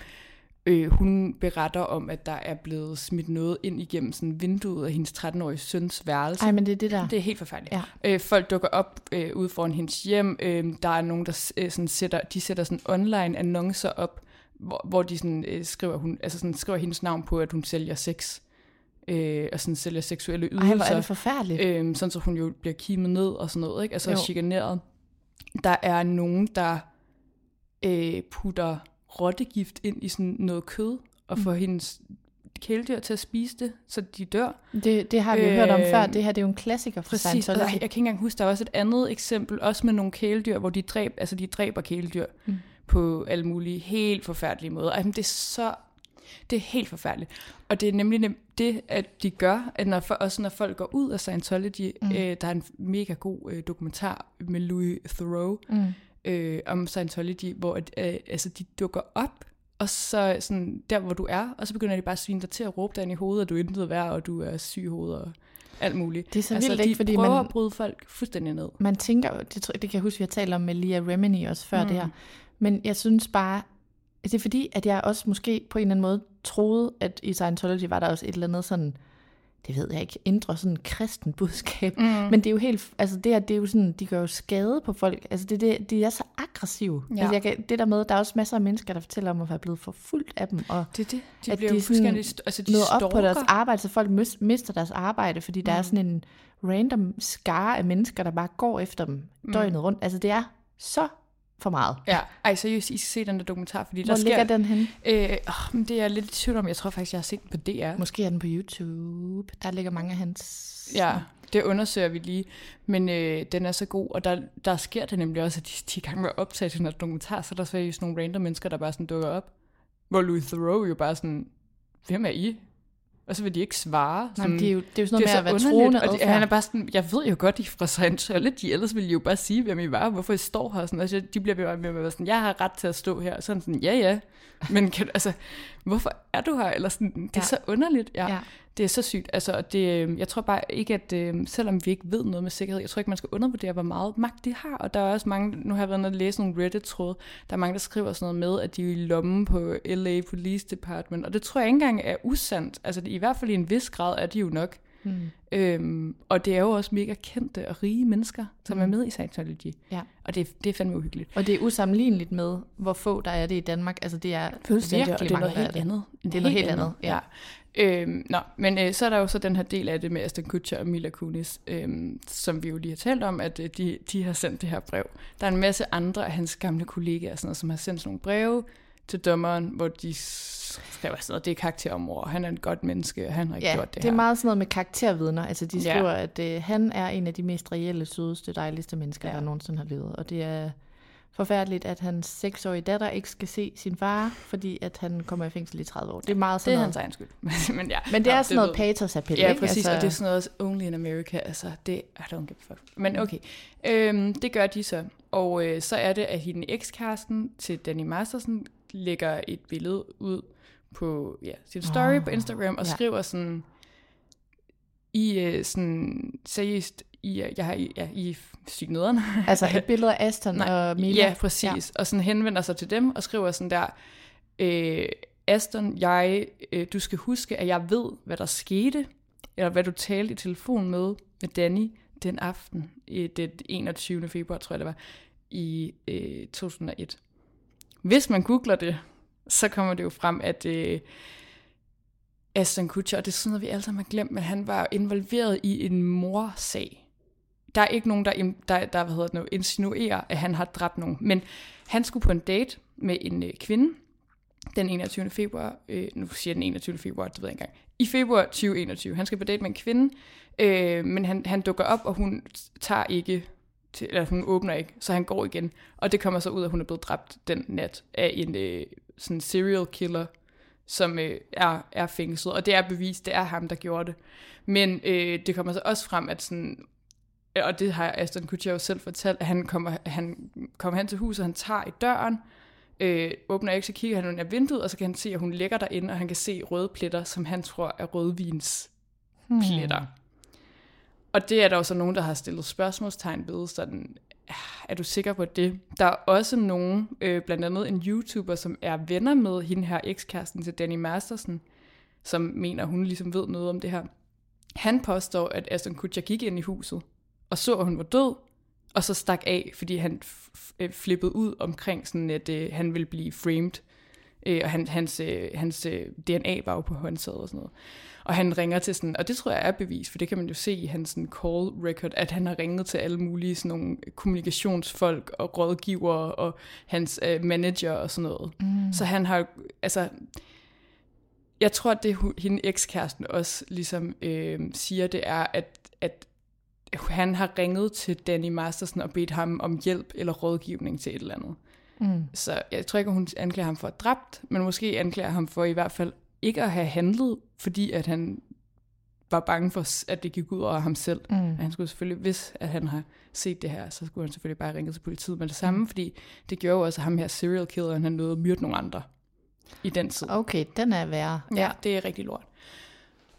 øh, hun beretter om, at der er blevet smidt noget ind igennem sådan vinduet af hendes 13-årige søns værelse. Ej, men det er det der. Det er helt forfærdeligt. Ja. Øh, folk dukker op øh, ude foran hendes hjem. Øh, der er nogen, der øh, sådan sætter, de sætter sådan online annoncer op, hvor, hvor de sådan, øh, skriver, hun, altså sådan, skriver hendes navn på, at hun sælger sex. Øh, og sådan sælger seksuelle ydelser. Ej, hvor er det forfærdeligt. Øhm, sådan så hun jo bliver kimet ned og sådan noget, ikke? Altså chikaneret. Der er nogen, der øh, putter rottegift ind i sådan noget kød, og får hendes kæledyr til at spise det, så de dør. Det, det har vi jo hørt om Øh, før. Det her det er jo en klassiker for Præcis, og Scientology. jeg, jeg kan ikke engang huske, der er også et andet eksempel, også med nogle kæledyr, hvor de, dræb, altså de dræber kæledyr mm. på alle mulige helt forfærdelige måder. Ej, men det er så... Det er helt forfærdeligt. Og det er nemlig nem- det, at de gør, at når, for, også når folk går ud af Scientology, mm. øh, der er en mega god øh, dokumentar med Louis Theroux Mm. Øh, om Scientology, hvor at, øh, altså, de dukker op, og så sådan, der, hvor du er, og så begynder de bare at svine dig til at råbe dig ind i hovedet, at du er intet værd, og du er syg i hovedet, og alt muligt. Det er så altså, vildt, de ikke? Fordi prøver man- at bryde folk fuldstændig ned. man tænker, det, det kan jeg huske, vi har talt om med Lia Remini også før. Mm. det her, men jeg synes bare, det er fordi, at jeg også måske på en eller anden måde troede, at i Scientology var der også et eller andet sådan, det ved jeg ikke, indre sådan kristen budskab, mm. men det er jo helt, altså det, her, det er jo sådan, de gør jo skade på folk, altså det, det, de er så aggressive, ja. Altså jeg kan, det der med, der er også masser af mennesker, der fortæller om at være blevet forfulgt af dem, og Det er det. De At bliver de jo sådan Altså, de møder op på deres arbejde, så folk mis- mister deres arbejde, fordi der er sådan en random skare af mennesker, der bare går efter dem døgnet rundt. Altså det er så for meget. Ja, ej seriøst, I skal se den der dokumentar, fordi Hvor der ligger sker... den hen? Øh, oh, men det er jeg lidt i tvivl om. Jeg tror faktisk, jeg har set den på DR. Måske er den på YouTube. Der ligger mange af hans... Ja, det undersøger vi lige. Men øh, den er så god, og der, der sker det nemlig også, at de, de i gang med at optage den her dokumentar, så er der seriøst nogle random mennesker, der bare sådan dukker op. Hvor Louis Theroux jo bare sådan, hvem er I? Og så vil de ikke svare. Nej, men det er jo, det er jo sådan det noget med er at så være troende og de, han er bare sådan, jeg ved jo godt, I er fra Scientology, ellers ville I jo bare sige, hvem I var, hvorfor I står her. Sådan, altså, de bliver bare med at være sådan, jeg har ret til at stå her. Og sådan sådan, ja ja, men kan, altså, hvorfor er du her? Eller sådan, det er Ja. så underligt. Ja. Ja. Det er så sygt. Altså, det, øh, jeg tror bare ikke, at øh, selvom vi ikke ved noget med sikkerhed, jeg tror ikke, man skal undervurdere, hvor meget magt de har. Og der er også mange, nu har jeg været nede og læse nogle Reddit-tråde, der er mange, der skriver sådan noget med, at de er i lommen på LA Police Department. Og det tror jeg ikke engang er usandt. Altså, i hvert fald i en vis grad er de jo nok. Mm. Øhm, og det er jo også mega kendte og rige mennesker, som mm. er med i Scientology. Ja. Og det, det er fandme uhyggeligt. Og det er usammenligneligt med, hvor få der er det i Danmark. Altså det er Fuldstændig, virkelig og det er noget helt andet. Det er noget helt andet, ja. ja. Øhm, nå, men øh, så er der jo så den her del af det med Aston Kutcher og Mila Kunis, øhm, som vi jo lige har talt om, at øh, de, de har sendt det her brev. Der er en masse andre af hans gamle kollegaer, sådan noget, som har sendt sådan nogle breve til dommeren, hvor de skriver sådan noget, det er karakterområder, og han er et godt menneske, og han har ikke Ja, gjort det, det er her. meget sådan noget med karaktervidner. Altså de Ja. skriver, at øh, han er en af de mest reelle, sødeste, dejligste mennesker, ja. Ja. der nogensinde har levet. Og det er forfærdeligt, at hans seksårige datter ikke skal se sin far, fordi at han kommer i fængsel i 30 år. Det er meget det sådan er noget. hans egen skyld. men, ja, Men det er sådan noget ved vi. patosappel, Ja, ikke? præcis, altså... og det er sådan noget only in America, altså det, I don't give a fuck. Men okay, øhm, det gør de så, og øh, så er det, at hende ekskæresten til Danny Masterson lægger et billede ud på ja, sin story oh, på Instagram, og ja. skriver sådan, I øh, sådan, seriøst, I, er- jeg har, I- ja, I er sygt nederen. altså et billede af Aston og Mila. Ja, præcis. Ja. Og sådan henvender sig til dem og skriver sådan der, øh, Aston, jeg, øh, du skal huske, at jeg ved, hvad der skete, eller hvad du talte i telefon med, med Danny den aften, øh, den 21. februar, tror jeg det var, i øh, 2001. Hvis man googler det, så kommer det jo frem, at øh, Aston Kutcher, og det er sådan noget, vi alle sammen har glemt, men han var involveret i en morsag. Der er ikke nogen, der, im- der, der hvad hedder det nu, insinuerer, at han har dræbt nogen. Men han skulle på en date med en øh, kvinde den 21. februar. Øh, nu siger jeg den 21. februar, det ved jeg ikke engang. I februar 2021. Han skal på date med en kvinde, øh, men han, han dukker op, og hun tager ikke, til, eller hun åbner ikke, så han går igen. Og det kommer så ud, at hun er blevet dræbt den nat af en øh, sådan serial killer, som øh, er, er fængslet. Og det er bevist, det er ham, der gjorde det. Men øh, det kommer så også frem, at sådan, og det har Aston Kutcher jo selv fortalt, at han kommer, han kommer hen til huset, han tager i døren, øh, åbner ikke, så kigger han ud af vinduet, og så kan han se, at hun ligger derinde, og han kan se røde pletter, som han tror er rødvins pletter. Hmm. Og det er der jo så nogen, der har stillet spørgsmålstegn ved, sådan, "Ah, er du sikker på det? Der er også nogen, øh, blandt andet en YouTuber, som er venner med hende her ekskæresten til Danny Masterson, som mener, hun ligesom ved noget om det her. Han påstår, at Aston Kutcher gik ind i huset, og så, at hun var død, og så stak af, fordi han øh, flippede ud omkring, sådan at øh, han ville blive framed. Øh, og han, hans, øh, hans øh, DNA var jo på håndtaget og sådan noget. Og han ringer til sådan, og det tror jeg er bevis, for det kan man jo se i hans sådan, call record, at han har ringet til alle mulige sådan nogle kommunikationsfolk og rådgivere og hans øh, manager og sådan noget. Mm. Så han har, altså, jeg tror, at det hende ekskæresten også ligesom øh, siger, det er, at, at han har ringet til Danny Masterson og bedt ham om hjælp eller rådgivning til et eller andet. Mm. Så jeg tror ikke, at hun anklager ham for at dræbt, men måske anklager ham for i hvert fald ikke at have handlet, fordi at han var bange for, at det gik ud over ham selv. Mm. Og han skulle selvfølgelig, hvis at han har set det her, så skulle han selvfølgelig bare ringe til politiet med det samme, mm. fordi det gjorde jo også, at ham her serial killeren, han nåede at myrde nogle andre i den tid. Okay, den er værre. Ja, det er rigtig lort.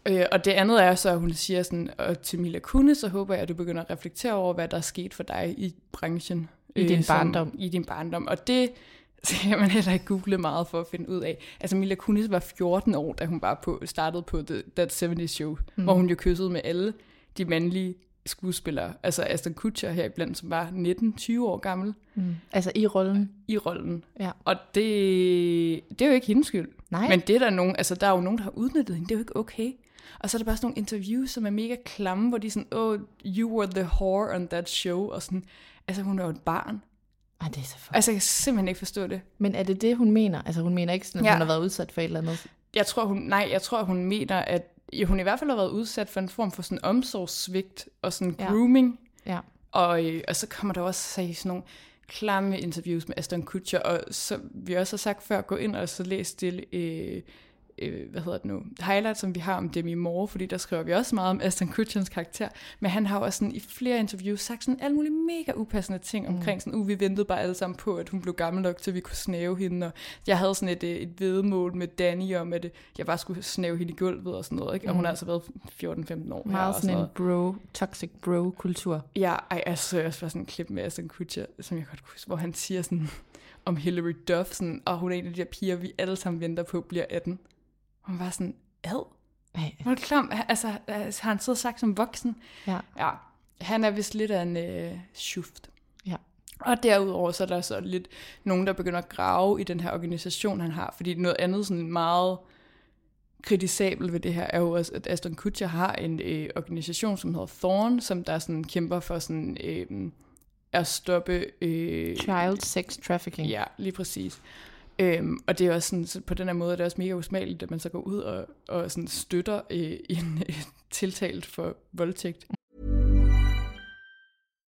Øh, og det andet er så, at hun siger sådan, og til Mila Kunis, så håber jeg, at du begynder at reflektere over, hvad der er sket for dig i branchen. I din øh, som- barndom. I din barndom. Og det skal man heller ikke google meget for at finde ud af. Altså Mila Kunis var 14 år, da hun bare på, startede på The, That 70's Show, mm. hvor hun jo kyssede med alle de mandlige skuespillere. Altså Aston Kutcher heriblandt, som var 19-20 år gammel Mm. Altså i rollen. i rollen. Ja. Og det, det er jo ikke hendes skyld. Nej. Men det er der nogen, altså der er jo nogen, der har udnyttet hende. Det er jo ikke okay. Og så er der bare sådan nogle interviews, som er mega klamme, hvor de er sådan, oh, you were the whore on that show, og sådan, altså hun er jo et barn. Ej, det er så for... Altså jeg kan simpelthen ikke forstå det. Men er det det, hun mener? Altså hun mener ikke sådan, at Ja. hun har været udsat for et eller andet? Jeg tror, hun, nej, jeg tror, hun mener, at ja, hun i hvert fald har været udsat for en form for sådan omsorgssvigt og sådan Ja. grooming. Ja. Og, øh, og så kommer der også så sådan nogle klamme interviews med Aston Kutcher, og så vi også har sagt før, gå ind og så læs det, øh, øh, hvad hedder det nu, highlight, som vi har om Demi Moore, fordi der skriver vi også meget om Aston Kutchers karakter, men han har jo også sådan i flere interviews sagt sådan alle mulige mega upassende ting omkring sådan, uh, vi ventede bare alle sammen på, at hun blev gammel nok, til vi kunne snæve hende, og jeg havde sådan et, øh, et vedmål med Danny om, at øh, jeg bare skulle snæve hende i gulvet og sådan noget, ikke? og hun har altså været 14-15 år her Meget og sådan sådan en bro, toxic bro-kultur. Ja, ej, altså, jeg også bare sådan en klip med Aston Kutcher, som jeg godt kunne huske, hvor han siger sådan om Hilary Duff, sådan, og hun er en af de der piger, vi alle sammen venter på, bliver 18. Og hun var sådan, ad, Ej, hvor klam. Altså, altså, har han siddet og sagt som voksen? ja. Ja, han er vist lidt af en øh, schuft. Ja. Og derudover så er der så lidt nogen, der begynder at grave i den her organisation, han har. Fordi noget andet sådan meget kritisabelt ved det her, er jo også, at Aston Kutcher har en øh, organisation, som hedder Thorn, som der sådan kæmper for sådan øh, at stoppe... Øh, Child sex trafficking. Ja, lige præcis. Øhm, og det er også sådan, så på den her måde det er også mega usmageligt, at man så går ud og, og sådan støtter øh, en øh, tiltalt for voldtægt.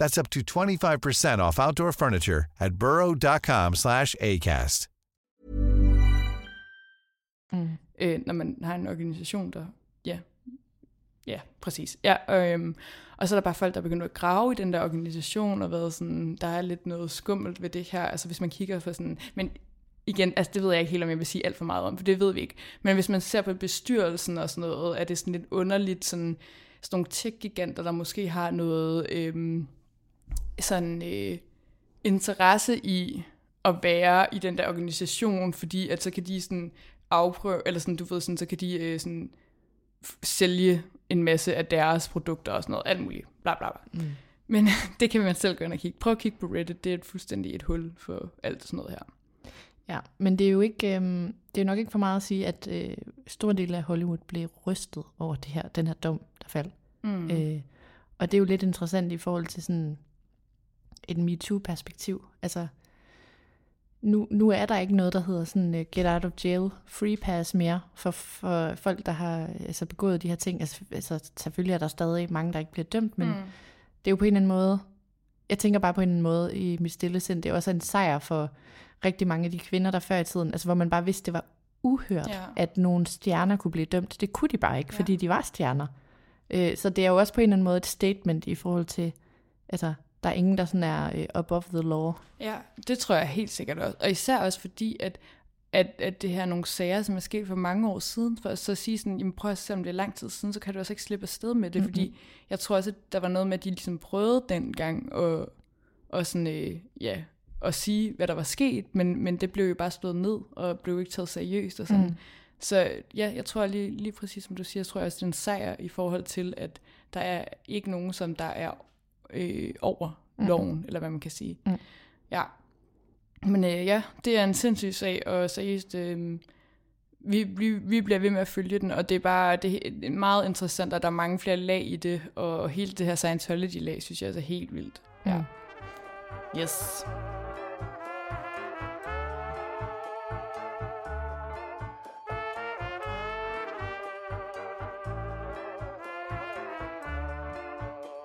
That's up to 25% off outdoor furniture at burrow.com slash ACAST. Mm. øh, når man har en organisation, der, ja, ja, præcis. Ja, øhm, og så er der bare folk, der begynder at grave i den der organisation, og været sådan, der er lidt noget skummelt ved det her, altså hvis man kigger for sådan, men igen, altså det ved jeg ikke helt, om jeg vil sige alt for meget om, for det ved vi ikke, men hvis man ser på bestyrelsen og sådan noget, er det sådan lidt underligt, sådan, sådan nogle tech-giganter, der måske har noget øhm, sådan øh, interesse i at være i den der organisation, fordi at så kan de sådan afprøve, eller sådan, du ved, sådan, så kan de øh, sådan sælge en masse af deres produkter og sådan noget, alt muligt, bla bla bla. Mm. Men det kan man selv gå ind og kigge. Prøv at kigge på Reddit, det er et fuldstændig et hul for alt sådan noget her. Ja, men det er jo ikke, øhm, det er nok ikke for meget at sige, at øh, stor del af Hollywood blev rystet over det her, den her dom, der faldt. Mm. Øh, og det er jo lidt interessant i forhold til sådan et MeToo-perspektiv. Altså, nu, nu er der ikke noget, der hedder sådan uh, get out of jail free pass mere for, for folk, der har altså, begået de her ting. Altså, altså, selvfølgelig er der stadig mange, der ikke bliver dømt, men mm. det er jo på en eller anden måde, jeg tænker bare på en eller anden måde i mit stille sind, det er også en sejr for rigtig mange af de kvinder, der før i tiden, altså hvor man bare vidste, det var uhørt, Ja. at nogle stjerner kunne blive dømt. Det kunne de bare ikke, Ja. fordi de var stjerner. Øh, så det er jo også på en eller anden måde et statement i forhold til, altså, Der er ingen, der sådan er øh, above the law. Ja, det tror jeg helt sikkert også. Og især også fordi, at, at, at det her er nogle sager, som er sket for mange år siden, for så at sige sådan, jamen prøv at se, om det er lang tid siden, så kan du også ikke slippe afsted med det, mm-hmm. fordi jeg tror også, at der var noget med, at de ligesom prøvede dengang at, og sådan, øh, ja, at sige, hvad der var sket, men, men det blev jo bare slået ned, og blev ikke taget seriøst og sådan. Mm. Så ja, jeg tror lige, lige præcis som du siger, jeg tror også, det er en sejr i forhold til, at der er ikke nogen, som der er øh, over mm. loven, eller hvad man kan sige. Mm. Ja. Men øh, ja, det er en sindssyg sag, og seriøst, øh, vi, vi, vi bliver ved med at følge den, og det er bare det er meget interessant, at der er mange flere lag i det, og hele det her Scientology-lag, synes jeg er helt vildt. Ja. Mm. Yes.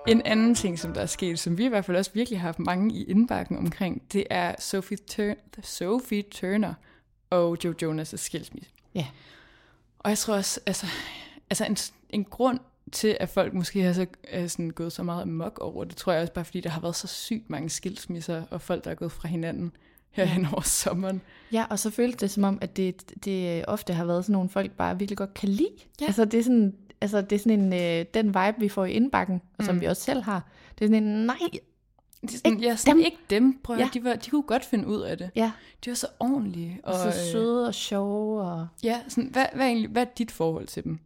En anden ting, som der er sket, som vi i hvert fald også virkelig har haft mange i indbakken omkring, det er Sophie, Tur- Sophie Turner og Joe Jonas' skilsmisse. Ja. Og jeg tror også, altså, altså en, en grund til, at folk måske har så, er sådan gået så meget amok over det, tror jeg også bare, fordi der har været så sygt mange skilsmisser, og folk, der er gået fra hinanden herhen ja. over sommeren. Ja, og så føles det som om, at det, det ofte har været sådan nogle folk, bare virkelig godt kan lide. Ja. Altså det er sådan, altså, det er sådan en, øh, den vibe, vi får i indbakken, og som mm. vi også selv har. Det er sådan en, nej, det er sådan, ikke ja, sådan, dem. ikke dem. Prøv ja. de, var, de kunne godt finde ud af det. Ja. De var så ordentlige. Og, og så øh, søde og sjove. Og... Ja, sådan, hvad, hvad, er egentlig, hvad er dit forhold til dem?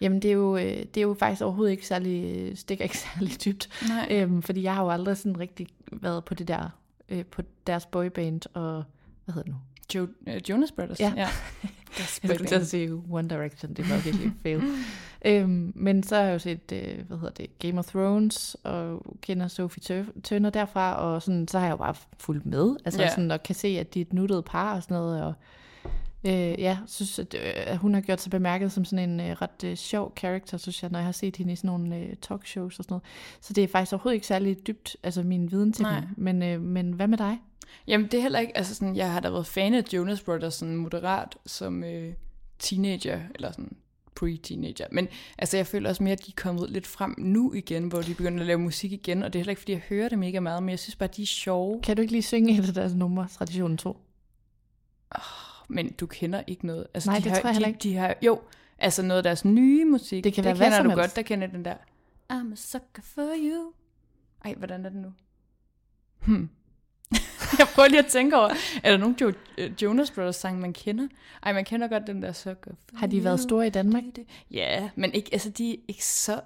Jamen, det er jo, øh, det er jo faktisk overhovedet ikke særlig, stikker ikke særlig dybt. Nej. Øhm, fordi jeg har jo aldrig sådan rigtig været på det der, øh, på deres boyband og, hvad hedder det nu? Jo, Jonas Brothers. Ja. ja. jeg skulle til at sige One Direction, det var virkelig fail. øhm, men så har jeg jo set, øh, hvad hedder det, Game of Thrones, og kender Sophie Turner derfra, og sådan, så har jeg jo bare fulgt med, altså yeah. sådan, og kan se, at de er et nuttet par og sådan noget, og øh, ja, synes, at, øh, at hun har gjort sig bemærket som sådan en øh, ret øh, sjov karakter, synes jeg, når jeg har set hende i sådan nogle øh, talkshows og sådan noget. Så det er faktisk overhovedet ikke særlig dybt, altså min viden til Nej. dem. Men, øh, men hvad med dig? Jamen, det er heller ikke, altså sådan, jeg har da været fan af Jonas Brothers sådan moderat som øh, teenager, eller sådan pre-teenager. Men altså, jeg føler også mere, at de er kommet lidt frem nu igen, hvor de begynder at lave musik igen, og det er heller ikke, fordi jeg hører det mega meget, men jeg synes bare, de er sjove. Kan du ikke lige synge et af deres numre, Traditionen 2? Oh, men du kender ikke noget. Altså, Nej, de det har, tror jeg heller ikke. De, de har, jo, altså noget af deres nye musik, Det kan være hvad kender du helst. godt, der kender den der. I'm a sucker for you. Ej, hvordan er det nu? Hmm. jeg prøver lige at tænke over, er der nogen jo, Jonas Brothers sang, man kender? Ej, man kender godt den der sucker Har de været store i Danmark? Ja, men ikke, altså, de er ikke så...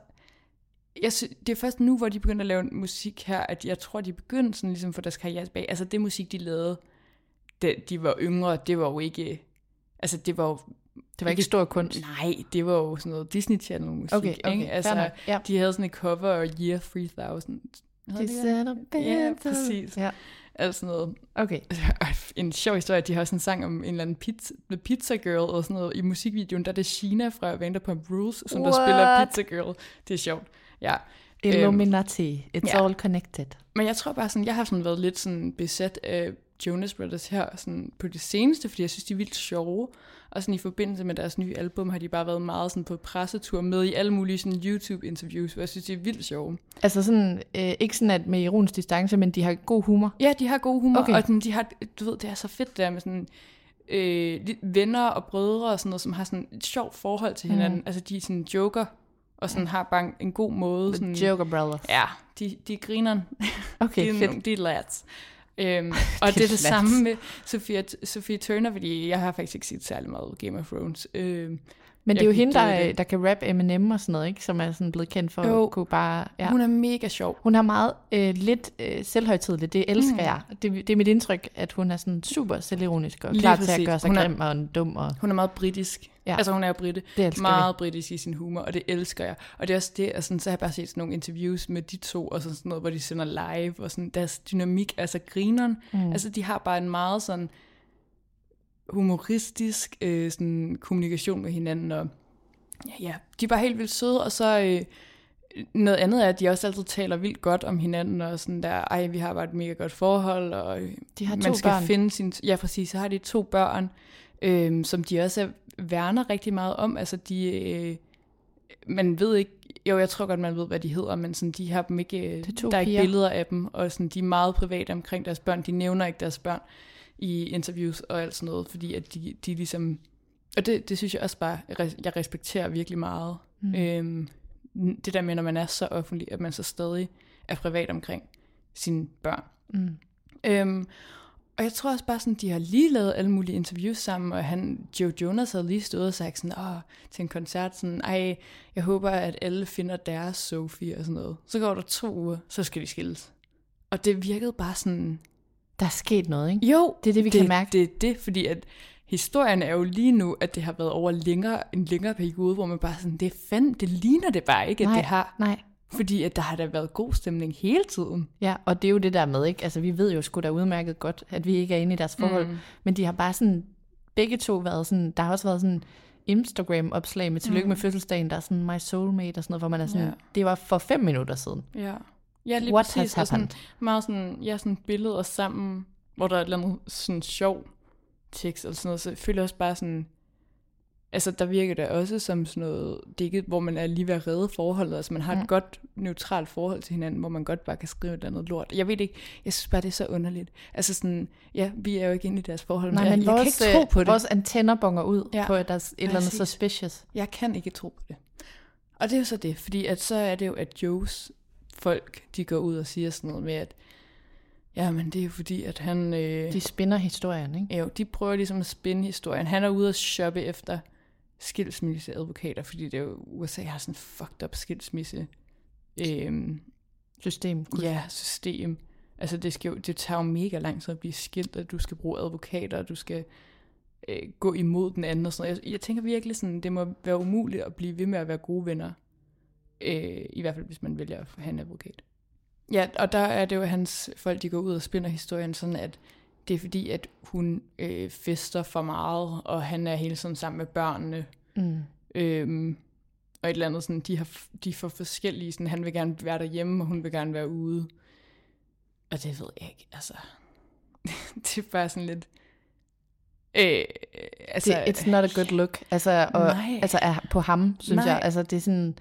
Jeg synes, det er først nu, hvor de begynder at lave musik her, at jeg tror, de begyndte sådan ligesom for deres karriere tilbage. Altså det musik, de lavede, det, de var yngre, det var jo ikke... Altså det var jo... Det var ikke stor kunst. Nej, det var jo sådan noget Disney Channel musik. Okay, okay, ikke? Altså, ja. de havde sådan et cover af Year 3000. Hedder De sætter ikke? Ja, præcis. Ja, Altså noget. okay. En sjov historie, de har også en sang om en eller anden pizza, The Pizza Girl og sådan noget. I musikvideoen, der er det Sheena fra Vanderpump Rules, som der What? spiller Pizza Girl. Det er sjovt. Ja. Illuminati. It's ja. all connected. Men jeg tror bare sådan, jeg har sådan været lidt sådan besat af Jonas Brothers her sådan på det seneste, fordi jeg synes, de er vildt sjove. Og sådan i forbindelse med deres nye album, har de bare været meget sådan på pressetur med i alle mulige sådan YouTube-interviews, hvor jeg synes, de er vildt sjove. Altså sådan, øh, ikke sådan at med ironisk distance, men de har god humor. Ja, de har god humor, Okay. og den, de har, du ved, det er så fedt det der med sådan øh, venner og brødre og sådan noget, som har sådan et sjovt forhold til hinanden. Mm. Altså, de er sådan joker, og sådan har bare en, god måde. Sådan, The Joker Brothers. Ja, de, de griner. Okay, de, er fedt. nogle- de er lads. Øhm, og det er det samme med Sophia, Sophie Turner, fordi jeg har faktisk ikke set særlig meget Game of Thrones. Øhm, Men det er jo hende, der, det. der kan rap Eminem og sådan noget, ikke? Som er sådan blevet kendt for Jo. at kunne bare... Ja. Hun er mega sjov. Hun har meget øh, lidt øh, selvhøjtidligt, det elsker Mm. jeg. Det, det er mit indtryk, at hun er sådan super selvironisk og Lige klar til at gøre sig Hun er- grim og dum. Og, Hun er meget britisk. Ja. Altså hun er jo britte. det Meget britisk i sin humor, og det elsker jeg. Og det er også det, at sådan, så har jeg bare set sådan nogle interviews med de to, og sådan, sådan noget, hvor de sender live, og sådan deres dynamik, altså grineren. vi. Mm. Altså de har bare en meget sådan humoristisk øh, sådan, kommunikation med hinanden, og ja, ja, de er bare helt vildt søde, og så øh, noget andet er, at de også altid taler vildt godt om hinanden, og sådan der, ej, vi har bare et mega godt forhold, og øh, De har man to skal børn. finde sin, ja præcis, så har de to børn, øh, som de også er, værner rigtig meget om, altså de, øh, man ved ikke jo, jeg tror godt, man ved, hvad de hedder, men sådan, de har dem ikke, to der er ikke piger. billeder af dem, og sådan, de er meget private omkring deres børn. De nævner ikke deres børn i interviews og alt sådan noget, fordi at de, de ligesom, og det, det synes jeg også bare, jeg res- jeg respekterer virkelig meget. Mm. Øhm, det der med, når man er så offentlig, at man så stadig er privat omkring sine børn. Mm. Øhm, og jeg tror også bare sådan, de har lige lavet alle mulige interviews sammen, og han, Joe Jonas havde lige stået og sagt sådan, åh, til en koncert sådan, ej, jeg håber, at alle finder deres Sophie og sådan noget. Så går der to uger, så skal de skilles. Og det virkede bare sådan, Der er sket noget, ikke? jo, Det er det, vi det, kan mærke. Det er det, fordi at historien er jo lige nu, at det har været over længere, en længere periode, hvor man bare sådan, det er fandme, det ligner det bare ikke, at Nej, det har. nej. Fordi at der har da været god stemning hele tiden. Ja, og det er jo det der med, ikke? Altså, vi ved jo sgu da udmærket godt, at vi ikke er inde i deres forhold. Mm. Men de har bare sådan, begge to været sådan, der har også været sådan Instagram-opslag med tillykke mm. med fødselsdagen, der er sådan my soulmate og sådan noget, hvor man er sådan, Ja. ja. det var for fem minutter siden. Ja. Ja, lige What præcis. has Og sådan, happened? meget sådan, ja, sådan billeder sammen, hvor der er et eller andet sådan sjov tekst eller sådan noget, så jeg føler også bare sådan, altså der virker det også som sådan noget, det ikke, hvor man er lige ved at redde forholdet, altså man har et Mm. godt neutralt forhold til hinanden, hvor man godt bare kan skrive et eller andet lort. Jeg ved ikke, jeg synes bare, det er så underligt. Altså sådan, ja, vi er jo ikke inde i deres forhold, Nej, men, men jeg, jeg vores, kan ikke tro på det. vores antenner bonger ud Ja, på, at der er et eller andet suspicious. Jeg kan ikke tro på det. Og det er jo så det, fordi at så er det jo, at Joes folk, de går ud og siger sådan noget med, at ja, men det er jo fordi, at han... Øh, De spinder historien, ikke? jo, de prøver ligesom at spænde historien. Han er ude at shoppe efter skilsmisseadvokater, fordi det er jo, USA har sådan fucked up skilsmisse øhm, System. ja, system. Altså det, skal jo, det tager jo mega lang tid at blive skilt, at du skal bruge advokater, og du skal øh, gå imod den anden og sådan noget. Jeg, jeg tænker virkelig sådan, det må være umuligt at blive ved med at være gode venner. Øh, I hvert fald, hvis man vælger at have en advokat. Ja, og der er det jo hans folk, de går ud og spinder historien sådan, at det er fordi, at hun øh, fester for meget, og han er hele tiden sammen med børnene. Mm. Øhm, og et eller andet sådan, de, har, de får forskellige, sådan, han vil gerne være derhjemme, og hun vil gerne være ude. Og det ved jeg ikke, altså. det er bare sådan lidt... Øh, altså, Det, it's not a good look. Altså, og, Nej. altså er på ham, synes Nej. jeg. Altså, det er sådan...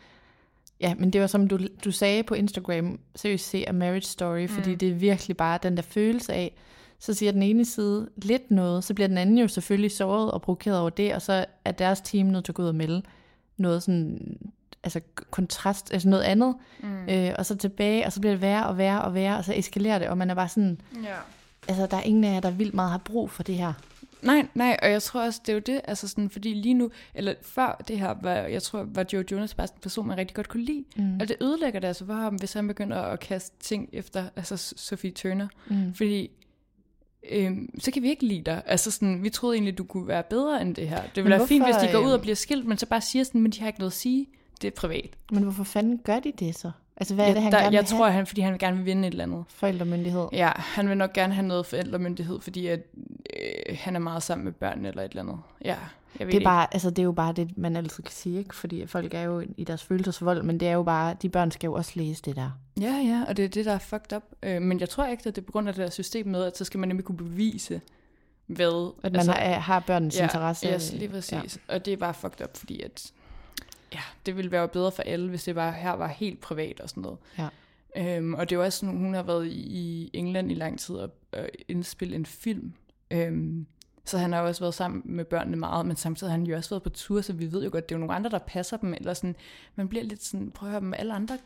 Ja, men det var som du, du sagde på Instagram, seriøst se A Marriage Story, fordi det er virkelig bare den der følelse af, så siger den ene side lidt noget, så bliver den anden jo selvfølgelig såret og provokeret over det, og så er deres team nødt til at gå ud og melde noget sådan, altså kontrast, altså noget andet, mm. øh, og så tilbage, og så bliver det værre og værre og værre, og så eskalerer det, og man er bare sådan, ja. altså der er ingen af jer, der vildt meget har brug for det her. Nej, nej, og jeg tror også, det er jo det, altså sådan, fordi lige nu, eller før det her, var, jeg tror, var Joe Jonas bare en person, man rigtig godt kunne lide. Mm. Og det ødelægger det altså for ham, hvis han begynder at kaste ting efter, altså Sophie Turner. Mm. Fordi, øhm, så kan vi ikke lide dig. Altså sådan, vi troede egentlig, du kunne være bedre end det her. Det ville være fint, hvis de går ud og øhm, bliver skilt, men så bare siger sådan, men de har ikke noget at sige. Det er privat. Men hvorfor fanden gør de det så? Altså hvad er det, han der, gerne jeg vil tror, have? han, fordi han vil gerne vil vinde et eller andet. Forældremyndighed. Ja, han vil nok gerne have noget forældremyndighed, fordi at, øh, han er meget sammen med børn eller et eller andet. Ja, jeg ved Det er, bare, altså, det er jo bare det, man altid kan sige, ikke? Fordi folk er jo i deres følelsesvold, men det er jo bare, de børn skal jo også læse det der. Ja, ja, og det er det, der er fucked up. Øh, men jeg tror ikke, at det er på grund af det der system med, at så skal man nemlig kunne bevise, hvad... At man altså, har, har børnens ja, interesse. Yes, lige præcis. Ja. Og det er bare fucked up, fordi at... Ja, det ville være bedre for alle, hvis det bare her var helt privat og sådan noget. Ja. Øhm, og det er jo også sådan, hun har været i, i England i lang tid og, og indspille en film. Øhm, så han har jo også været sammen med børnene meget, men samtidig har han jo også været på tur, så vi ved jo godt, det er jo nogle andre, der passer dem, eller sådan, man bliver lidt sådan, prøv at høre dem, alle andre,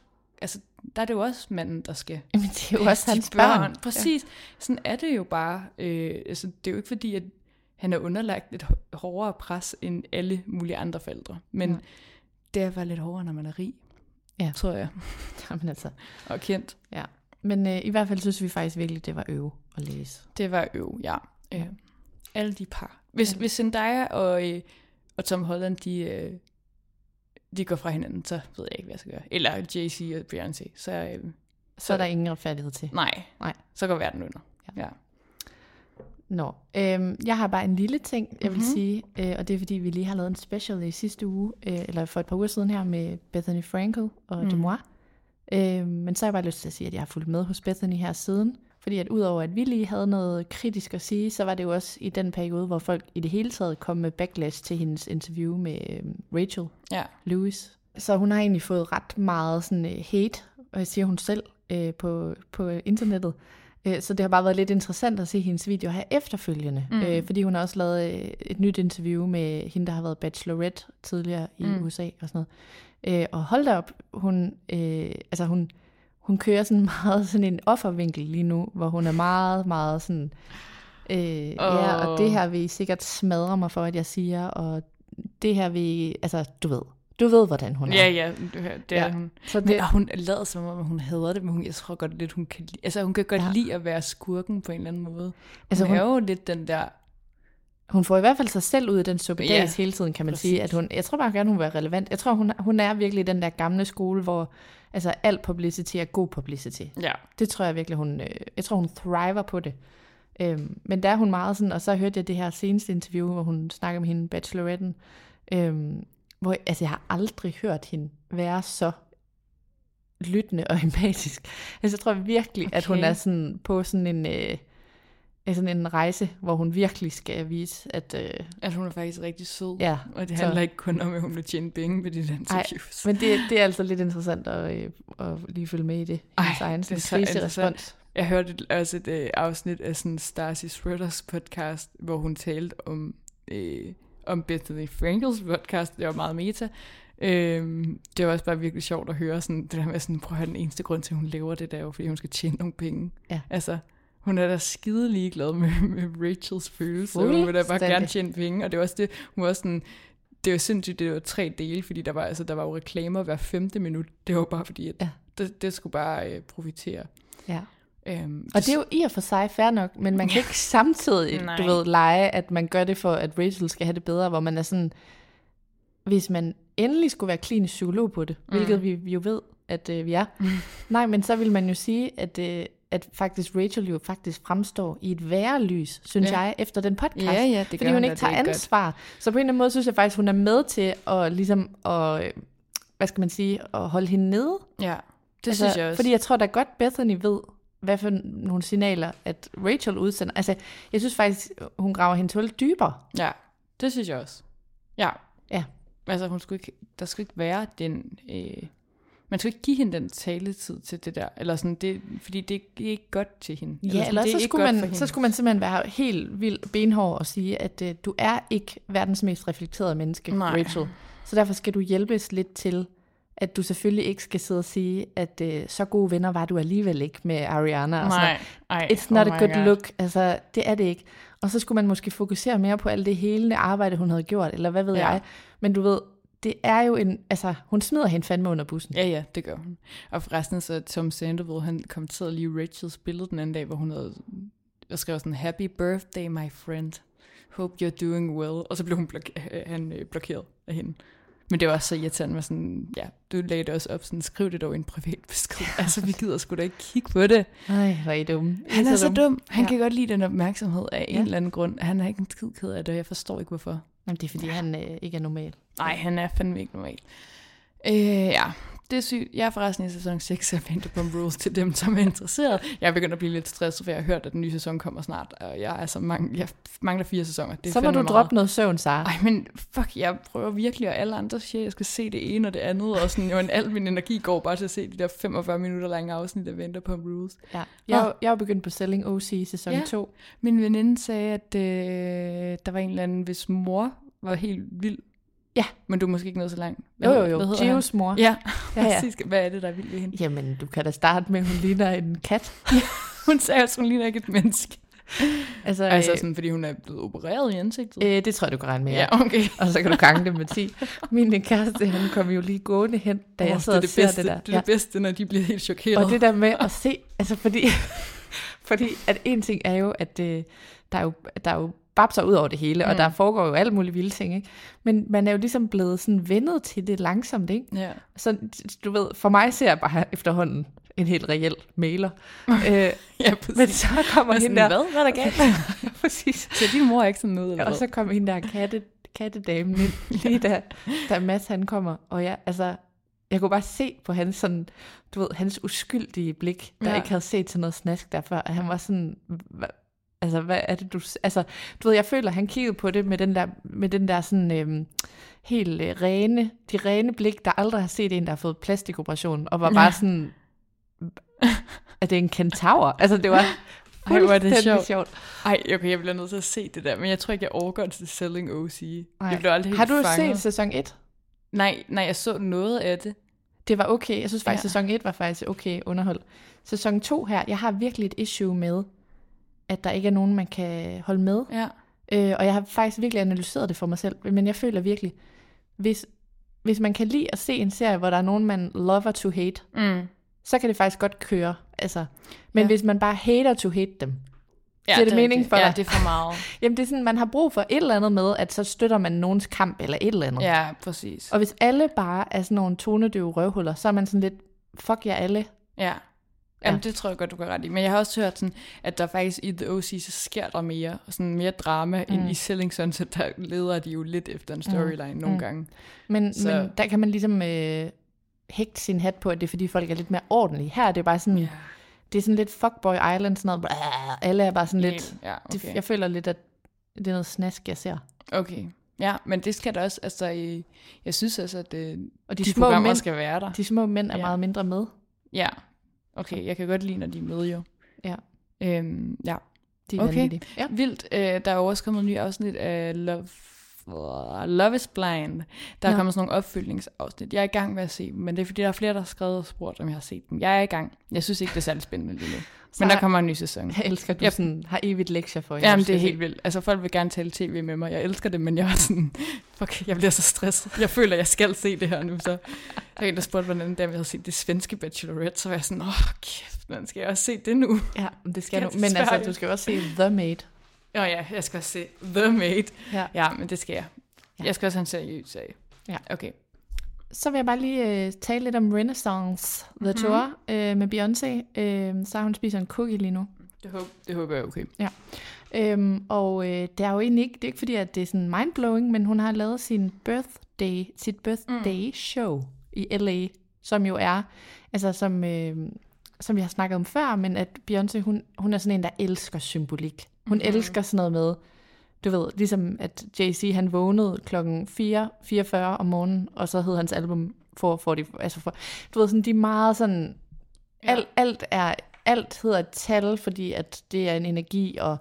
altså, der er det jo også manden, der skal Men det er jo også hans børn. Præcis, ja. sådan er det jo bare, øh, altså, det er jo ikke fordi, at han er underlagt et hå- hårdere pres end alle mulige andre forældre, men Nej. det er bare lidt hårdere, når man er rig, Ja. tror jeg, Jamen altså, og kendt. ja. Men øh, i hvert fald synes vi faktisk virkelig, det var øve at læse. Det var øv, ja. Øh, alle de par. Hvis, ja. hvis Zendaya og, øh, og Tom Holland, de, øh, de går fra hinanden, så ved jeg ikke, hvad jeg skal gøre. Eller Jay-Z og Beyoncé. Så, øh, Så er der ingen retfærdighed til. nej, Nej. så går verden under. Ja. Ja. Nå, øhm, jeg har bare en lille ting, jeg vil Mhm. sige, øh, og det er fordi, vi lige har lavet en special i sidste uge, øh, eller for et par uger siden her med Bethany Frankel og. Mm. Demois. Øh, men så har jeg bare lyst til at sige, at jeg har fulgt med hos Bethany her siden, fordi at udover at vi lige havde noget kritisk at sige, så var det jo også i den periode, hvor folk i det hele taget kom med backlash til hendes interview med øh, Rachel ja. Lewis, så hun har egentlig fået ret meget sådan, uh, hate, og jeg siger hun selv, uh, på, på internettet. Så det har bare været lidt interessant at se hendes video her efterfølgende. Mm. Fordi hun har også lavet et nyt interview med hende, der har været bachelorette tidligere i mm. USA og sådan noget. Og hold da op, hun, uh, altså hun, hun kører sådan meget sådan en offervinkel lige nu, hvor hun er meget, meget sådan... Øh, oh. Ja, og det her vil I sikkert smadre mig for, at jeg siger, og det her vil altså, du ved, du ved, hvordan hun er. Ja, ja, det er ja. hun. Så det, men, og hun lader som om, hun hader det, men hun, jeg tror godt lidt, hun kan, altså, hun kan godt ja. lide at være skurken på en eller anden måde. Hun altså, hun er jo lidt den der... Hun får i hvert fald sig selv ud af den suppedas ja, hele tiden, kan man præcis. sige. At hun, jeg tror bare gerne, hun vil være relevant. Jeg tror, hun, hun er virkelig den der gamle skole, hvor altså, al publicity er god publicity. Ja. Det tror jeg virkelig, hun... Øh, jeg tror, hun thriver på det. Øhm, men der er hun meget sådan, og så hørte jeg det her seneste interview, hvor hun snakker med hende, bacheloretten, øhm, hvor altså, jeg har aldrig hørt hende være så lyttende og empatisk. Altså, jeg tror virkelig, okay. at hun er sådan på sådan en, øh, sådan en rejse, hvor hun virkelig skal vise, at... Øh, at hun er faktisk rigtig sød. Ja. Og det handler så, ikke kun om, at hun vil tjene penge med de interviews. men det, det er altså lidt interessant at, øh, at lige følge med i det. Ej, egen, det er så respons. Jeg hørte også et øh, afsnit af sådan Starcy Schroeders podcast, hvor hun talte om, øh, om Bethany Frankels podcast. Det var meget meta. Øh, det var også bare virkelig sjovt at høre sådan, det der med sådan, prøv at høre, den eneste grund til, at hun lever det, der er jo, fordi hun skal tjene nogle penge. Ja. Altså, hun er da skide ligeglad med, med Rachels følelse. Hun vil da bare gerne tjene penge. Og det var også det, hun var sådan, det var sindssygt, det var tre dele, fordi der var, altså, der var jo reklamer hver femte minut. Det var bare fordi, at ja. det, det skulle bare øh, profitere. Ja. Øhm, og det er jo i og for sig fair nok, men man kan ikke samtidig, Nej. du ved, lege, at man gør det for, at Rachel skal have det bedre, hvor man er sådan, hvis man endelig skulle være klinisk psykolog på det, mm. hvilket vi jo ved, at øh, vi er, mm. nej, men så vil man jo sige, at, øh, at faktisk Rachel jo faktisk fremstår i et værre lys, synes ja. jeg, efter den podcast. Ja, ja, det fordi hun ikke tager ansvar. Godt. Så på en eller anden måde synes jeg faktisk, hun er med til at ligesom, at, hvad skal man sige, at holde hende nede. Ja, det altså, synes jeg også. Fordi jeg tror da godt, Bethany ved, hvad for nogle signaler, at Rachel udsender. Altså, jeg synes faktisk, hun graver hende til dybere. Ja, det synes jeg også. Ja. Ja. Altså, hun skulle ikke, der skulle ikke være den... Øh, man skulle ikke give hende den taletid til det der, eller sådan, det, fordi det, det er ikke godt til hende. Ja, eller, sådan, eller så, skulle man, så skulle man simpelthen være helt vildt benhård og sige, at uh, du er ikke verdens mest reflekterede menneske, Nej. Rachel. Så derfor skal du hjælpes lidt til at du selvfølgelig ikke skal sidde og sige, at øh, så gode venner var du alligevel ikke med Ariana. Og Nej, ej, It's not oh a good God. look. Altså, det er det ikke. Og så skulle man måske fokusere mere på alt det hele arbejde, hun havde gjort, eller hvad ved ja. jeg. Men du ved, det er jo en, altså, hun smider hende fandme under bussen. Ja, ja, det gør hun. Og forresten så Tom Sandoval, han kommenterede lige Rachels billede den anden dag, hvor hun havde skrevet sådan, Happy birthday, my friend. Hope you're doing well. Og så blev hun blok- han øh, blokeret af hende. Men det var også så irriterende med sådan, ja, du lagde det også op, sådan, skriv det dog i en privat besked. altså, vi gider sgu da ikke kigge på det. Nej, hvor er I dum. Han er så dum. dum. Han ja. kan godt lide den opmærksomhed af ja. en eller anden grund. Han er ikke en skid ked af det, og jeg forstår ikke, hvorfor. Jamen, det er, fordi han øh, ikke er normal. Nej, han er fandme ikke normal. Øh, ja, det er sygt. Jeg er forresten i sæson 6 af Vanderpump Rules til dem, som er interesseret. Jeg er begyndt at blive lidt stresset, for jeg har hørt, at den nye sæson kommer snart, og jeg, er altså mang- jeg mangler fire sæsoner. Det så må du droppe noget søvn, Sara. Ej, men fuck, jeg prøver virkelig, og alle andre siger, at jeg skal se det ene og det andet, og sådan, jo, en, al min energi går bare til at se de der 45 minutter lange afsnit af Vanderpump Rules. Ja. Jeg, jeg er begyndt på Selling OC i sæson ja. 2. Min veninde sagde, at øh, der var en eller anden, hvis mor var helt vild Ja. Men du er måske ikke nået så langt. Hvad, jo, jo, jo. Gios mor. Ja, ja, ja. Hvad er det, der er vildt ved hende? Jamen, du kan da starte med, at hun ligner en kat. hun sagde også, hun ligner ikke et menneske. Altså, altså øh, sådan, fordi hun er blevet opereret i ansigtet? Øh, det tror jeg, du kan regne med. Ja, okay. og så kan du gange det med 10. Min kæreste, han kom jo lige gående hen, da oh, jeg sad det og ser bedste, det der. Det er ja. det bedste, når de bliver helt chokeret. Og det der med at se, altså fordi, fordi at en ting er jo, at øh, der er jo, der er jo babser ud over det hele, mm. og der foregår jo alle mulige vilde ting, ikke? Men man er jo ligesom blevet sådan vendet til det langsomt, ikke? Ja. Så du ved, for mig ser jeg bare efterhånden en helt reel mailer. øh, ja, præcis. Men så kommer hende der... Hvad? Hvad er der galt? præcis. Så din mor er ikke sådan noget, eller Og så kommer hende der katte, kattedamen ind, lige da, da Mads han kommer. Og ja, altså, jeg kunne bare se på hans sådan, du ved, hans uskyldige blik, der ja. ikke havde set til noget snask derfør, at han var sådan, Altså, hvad er det, du... Altså, du ved, jeg føler, han kiggede på det med den der, med den der sådan øhm, helt øh, rene, de rene blik, der aldrig har set en, der har fået plastikoperation, og var bare sådan, at det er en kentaur. Altså, det var Ej, hvor er det fuldstændig sjovt. sjovt. Ej, okay, jeg bliver nødt til at se det der, men jeg tror ikke, jeg overgår til Selling OC. Ej. Jeg blev aldrig helt Har du fanget. set sæson 1? Nej, nej, jeg så noget af det. Det var okay. Jeg synes faktisk, ja. sæson 1 var faktisk okay underhold. Sæson 2 her, jeg har virkelig et issue med, at der ikke er nogen, man kan holde med. Ja. Øh, og jeg har faktisk virkelig analyseret det for mig selv. Men jeg føler virkelig, hvis, hvis man kan lide at se en serie, hvor der er nogen, man lover to hate, Mm. så kan det faktisk godt køre. Altså, men Ja. ja. hvis man bare hater to hate dem, Ja, det er mening rigtigt. for Ja, dig? det er for meget. jamen det er sådan, man har brug for et eller andet med, at så støtter man nogens kamp eller et eller andet. ja, præcis. Og hvis alle bare er sådan nogle tonedøve røvhuller, så er man sådan lidt, fuck jer alle. Ja. Jamen, Ja. det tror jeg godt, du kan ret i. Men jeg har også hørt, sådan, at der faktisk i The OC, så sker der mere, sådan mere drama, mm. end Mm. i Selling Sunset, der leder de jo lidt efter en storyline mm. nogle Mm. gange. Men, Så- men der kan man ligesom øh, hægte sin hat på, at det er fordi folk er lidt mere ordentlige. Her er det bare sådan, yeah. det er sådan lidt fuckboy island, sådan noget, alle er bare sådan lidt, Ja, det, okay. jeg føler lidt, at det er noget snask, jeg ser. okay. Ja, men det skal der også, altså, i, jeg synes altså, at det, Og de, de, små mænd, skal være der. de små mænd er Ja. meget mindre med. Ja, okay, jeg kan godt lide, når de er med jo. Ja. Øhm, ja. De er Okay. Ja. Vildt, øh, der er også kommet en ny afsnit af Love, Love is Blind. Der er Nå. kommet sådan nogle opfølgningsafsnit. Jeg er i gang med at se dem, men det er fordi, der er flere, der har skrevet og spurgt, om jeg har set dem. Jeg er i gang. Jeg synes ikke, det er særlig spændende lige nu. Men der kommer en ny sæson. Jeg elsker, at du Yep. sådan, har evigt lektier for. Jamen, jeg det er helt vildt. Altså, folk vil gerne tale tv med mig. Jeg elsker det, men jeg er sådan, fuck, jeg bliver så stresset. Jeg føler, jeg skal se det her nu, så. Der er en, der spurgte, hvordan det er, jeg havde set det svenske Bachelorette, så var jeg sådan, åh, kæft, man skal jeg også se det nu? Ja, det skal Ja, du. Men altså, du skal også se The Maid. Åh ja, jeg skal også se The Maid. Ja. Ja, men det skal jeg. Ja. Jeg skal også have en seriøs sag. Ja. Okay. Så vil jeg bare lige øh, tale lidt om Renaissance The Mhm. Tour øh, med Beyoncé. Øh, så har hun spiser en cookie lige nu. Det håber, det håber jeg er okay. Øhm, og øh, det er jo egentlig ikke, det er ikke fordi, at det er sådan mindblowing, men hun har lavet sin birthday, sit birthday mm. show i LA, som jo er, altså som, øh, som vi har snakket om før, men at Beyoncé, hun, hun er sådan en, der elsker symbolik. Hun mm-hmm. elsker sådan noget med, du ved, ligesom at Jay-Z, han vågnede klokken 4.44 om morgenen, og så hed hans album 440, altså for, du ved, sådan, de er meget sådan, Ja. alt, alt, er, alt hedder et tal, fordi at det er en energi, og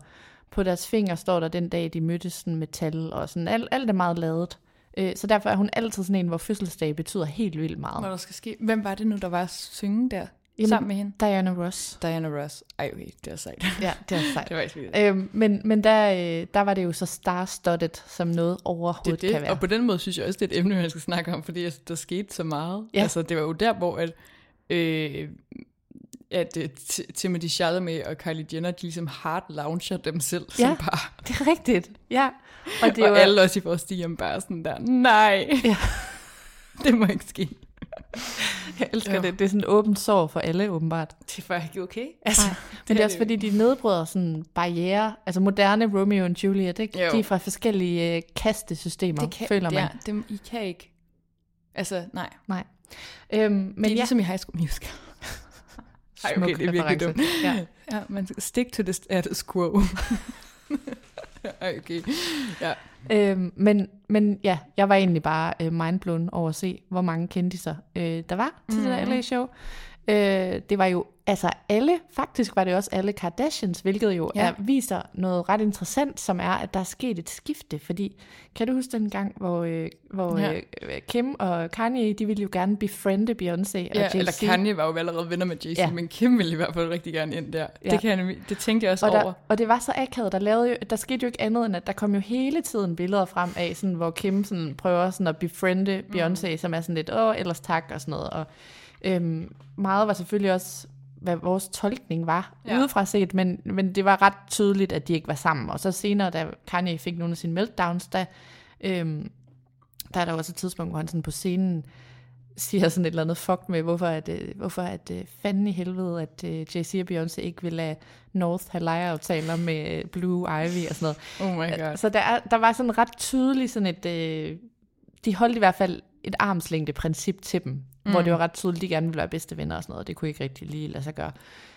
på deres fingre står der den dag, de mødtes sådan med tal, og sådan, alt, alt er meget lavet. Øh, Så derfor er hun altid sådan en, hvor fødselsdag betyder helt vildt Hvad meget. der skal ske. Hvem var det nu, der var at synge der? Jamen- sammen med hende? Diana Ross. Diana Ross. Ej, okay, det er sejt. Ja, det er sejt. det var ikke. Øhm, men men der, øh, der var det jo så star-studded, som noget Det overhovedet er det, kan være. og på den måde synes jeg også, det er et emne, man skal snakke om, fordi altså, der skete så meget. Ja. Altså, det var jo der, hvor at, øh, at uh, Timothy Chalamet og Kylie Jenner, de ligesom hard launcher dem selv Ja. som par. Det er rigtigt, ja. Og det Det og jo, alle også i vores hjem bare sådan der, nej, Ja. det må ikke ske. Jeg elsker Jo. det. Det er sådan et åbent sår for alle, åbenbart. Det er ikke okay. Altså, Nej, Men det er også fordi, de nedbryder sådan barriere. Altså moderne Romeo og Juliet, ikke? Jo. De er fra forskellige øh, kastesystemer, det kan, føler det man. er, dem, I kan ikke. Altså, nej. Nej. Øhm, Men det er ja, ligesom i High School Musical. Ej, okay, det er virkelig dumt. Ja. Ja, man stick to the status quo. Okay. Ja. Øhm, men, men ja, jeg var egentlig bare øh, mindblown over at se, hvor mange kendiser øh, der var til mm. det der Mhm. LA-show. Øh, det var jo altså alle, faktisk var det også alle Kardashians, hvilket jo Ja. er, viser noget ret interessant, som er, at der er sket et skifte. Fordi, kan du huske den gang, hvor, øh, hvor Ja. øh, Kim og Kanye, de ville jo gerne befriende Beyoncé og ja, Jay-Z. eller Kanye var jo allerede venner med Jay-Z, ja. Men Kim ville i hvert fald rigtig gerne ind der. Ja. Det, kan jeg, det tænkte jeg også og, over. der, og det var så akavet, der, lavede jo, der skete jo ikke andet, end at der kom jo hele tiden billeder frem af, sådan, hvor Kim sådan, prøver sådan at befriende Beyoncé, mm. som er sådan lidt, åh, ellers tak, og sådan noget. Og, øhm, meget var selvfølgelig også, hvad vores tolkning var, Ja. udefra set, men, men det var ret tydeligt, at de ikke var sammen. Og så senere, da Kanye fik nogle af sine meltdowns, der, øhm, der er der også et tidspunkt, hvor han sådan på scenen siger sådan et eller andet fuck med, hvorfor at, øh, hvorfor at øh, fanden i helvede, at øh, Jay-Z og Beyoncé ikke vil lade North have lejeaftaler med øh, Blue Ivy og sådan noget. Oh my god. Så der, er, der var sådan ret tydeligt sådan et, øh, de holdt i hvert fald et armslængde princip til dem, mm. hvor det var ret tydeligt, de gerne ville være bedste venner og sådan noget, det kunne ikke rigtig lige lade sig gøre.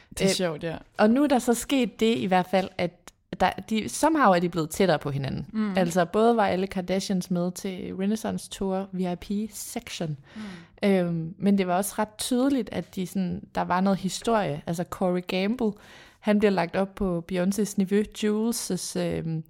Det er øh, sjovt, ja. Og nu er der så sket det i hvert fald, at der, de, somehow er de blevet tættere på hinanden. Mm. Altså både var alle Kardashians med til Renaissance Tour VIP section, mm. øhm, men det var også ret tydeligt, at de sådan, der var noget historie. Altså Corey Gamble, han bliver lagt op på Beyoncé's niveau, Jules' øhm,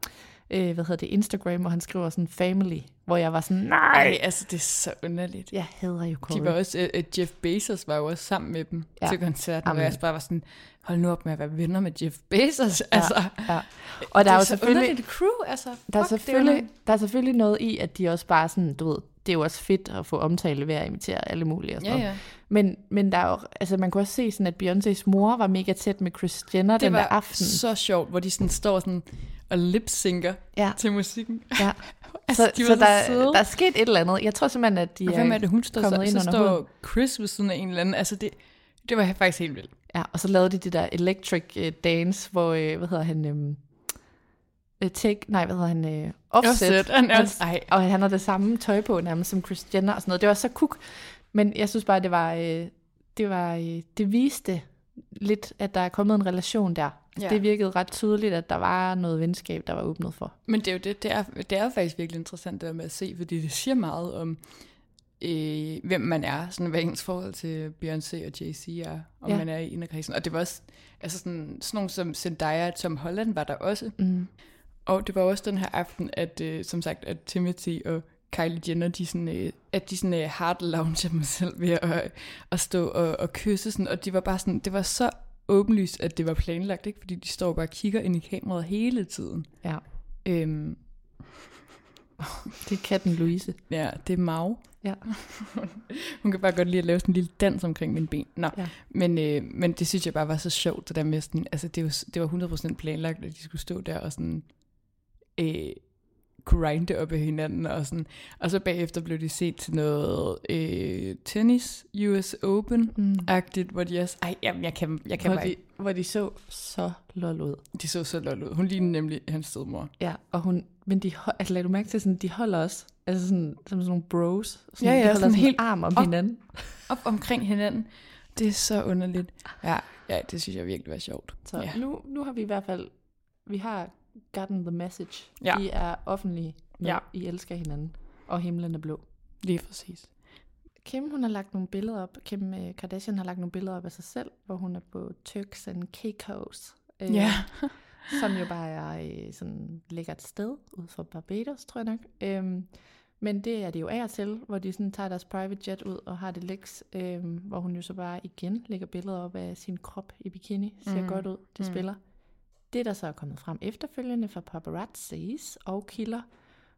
øh, hvad hedder det, Instagram, hvor han skriver sådan family, hvor jeg var sådan, nej, Ej, altså det er så underligt. jeg hader jo Corey. De var også, uh, Jeff Bezos var jo også sammen med dem Ja. til koncerten, Amen. og jeg bare var sådan, hold nu op med at være venner med Jeff Bezos. Altså, ja. Og der er jo så selvfølgelig, underligt crew, altså. der er, Fuck, selvfølgelig, der er selvfølgelig noget i, at de også bare sådan, du ved, det er jo også fedt at få omtale ved at imitere alle mulige og sådan Ja, noget. ja. Men, men der er jo, altså man kunne også se sådan, at Beyoncés mor var mega tæt med Kris Jenner Det den der var aften. så sjovt, hvor de sådan står sådan og lipsynker Ja. til musikken. Ja. Altså, så de så var så der, søde. der er sket et eller andet. Jeg tror simpelthen, at de Og hvem er det, hun står kommet så, ind så under står huden. Chris ved siden af en eller anden. Altså det, det var faktisk helt vildt. Ja, og så lavede de det der electric uh, dance, hvor, uh, hvad hedder han, um, take, nej, hvad hedder han, uh, offset. Offset, han er også- ej. Og han har det samme tøj på nærmest som Chris Jenner og sådan noget. Det var så kuk. Men jeg synes bare, det var, uh, det var, uh, det viste lidt, at der er kommet en relation der. Ja. Ja. Det virkede ret tydeligt, at der var noget venskab, der var åbnet for. Men det er jo det, det er, det er faktisk virkelig interessant det der med at se, fordi det siger meget om, øh, hvem man er, sådan hvad ens forhold til Beyoncé og Jay-Z er, om Ja. ja. man er i inderkredsen. Og det var også, altså sådan, sådan nogle som Zendaya og Tom Holland var der også. Mm. Og det var også den her aften, at øh, som sagt, at Timothy og Kylie Jenner, de sådan, øh, at de sådan øh, hard lounger dem selv ved at, at stå og, og kysse sådan, og de var bare sådan, det var så åbenlyst, at det var planlagt, ikke? fordi de står bare og kigger ind i kameraet hele tiden. Ja, Øhm, det er katten Louise. ja, det er Mau. Ja. Hun kan bare godt lide at lave sådan en lille dans omkring mine ben. Nå, ja. men, øh, men det synes jeg bare var så sjovt, det der med sådan, altså det var, det var 100% planlagt, at de skulle stå der og sådan, øh, grinde op af hinanden, og, sådan, og så bagefter blev de set til noget øh, tennis, US Open-agtigt, hvor de også, ej, jamen, jeg kan, jeg kan Hvor bare de, hvor de så så lol ud. De så så lol ud. Hun lignede nemlig hans stedmor. Ja, og hun, men de, altså lad du mærke til, sådan, de holder også, altså sådan, som sådan nogle bros. Sådan, Ja, ja, de holder sådan sådan helt arm om op. hinanden. Op omkring hinanden. Det er så underligt. Ja, ja det synes jeg virkelig var sjovt. Så ja. nu, nu har vi i hvert fald, vi har gotten the message. Ja. I er offentlige med, ja. I elsker hinanden, og himlen er blå. Lige præcis. Kim, hun har lagt nogle billeder op. Kim øh, Kardashian har lagt nogle billeder op af sig selv, hvor hun er på Turks and Caicos. Øh, Ja. som jo bare er øh, sådan lækkert sted ud for Barbados, tror jeg nok. Øhm, men det er det jo af og til, hvor de sådan tager deres private jet ud og har det læks, øhm, hvor hun jo så bare igen lægger billeder op af sin krop i bikini. Ser. Mm. godt ud, det Mm. spiller. Det, der så er kommet frem efterfølgende fra paparazzis og kilder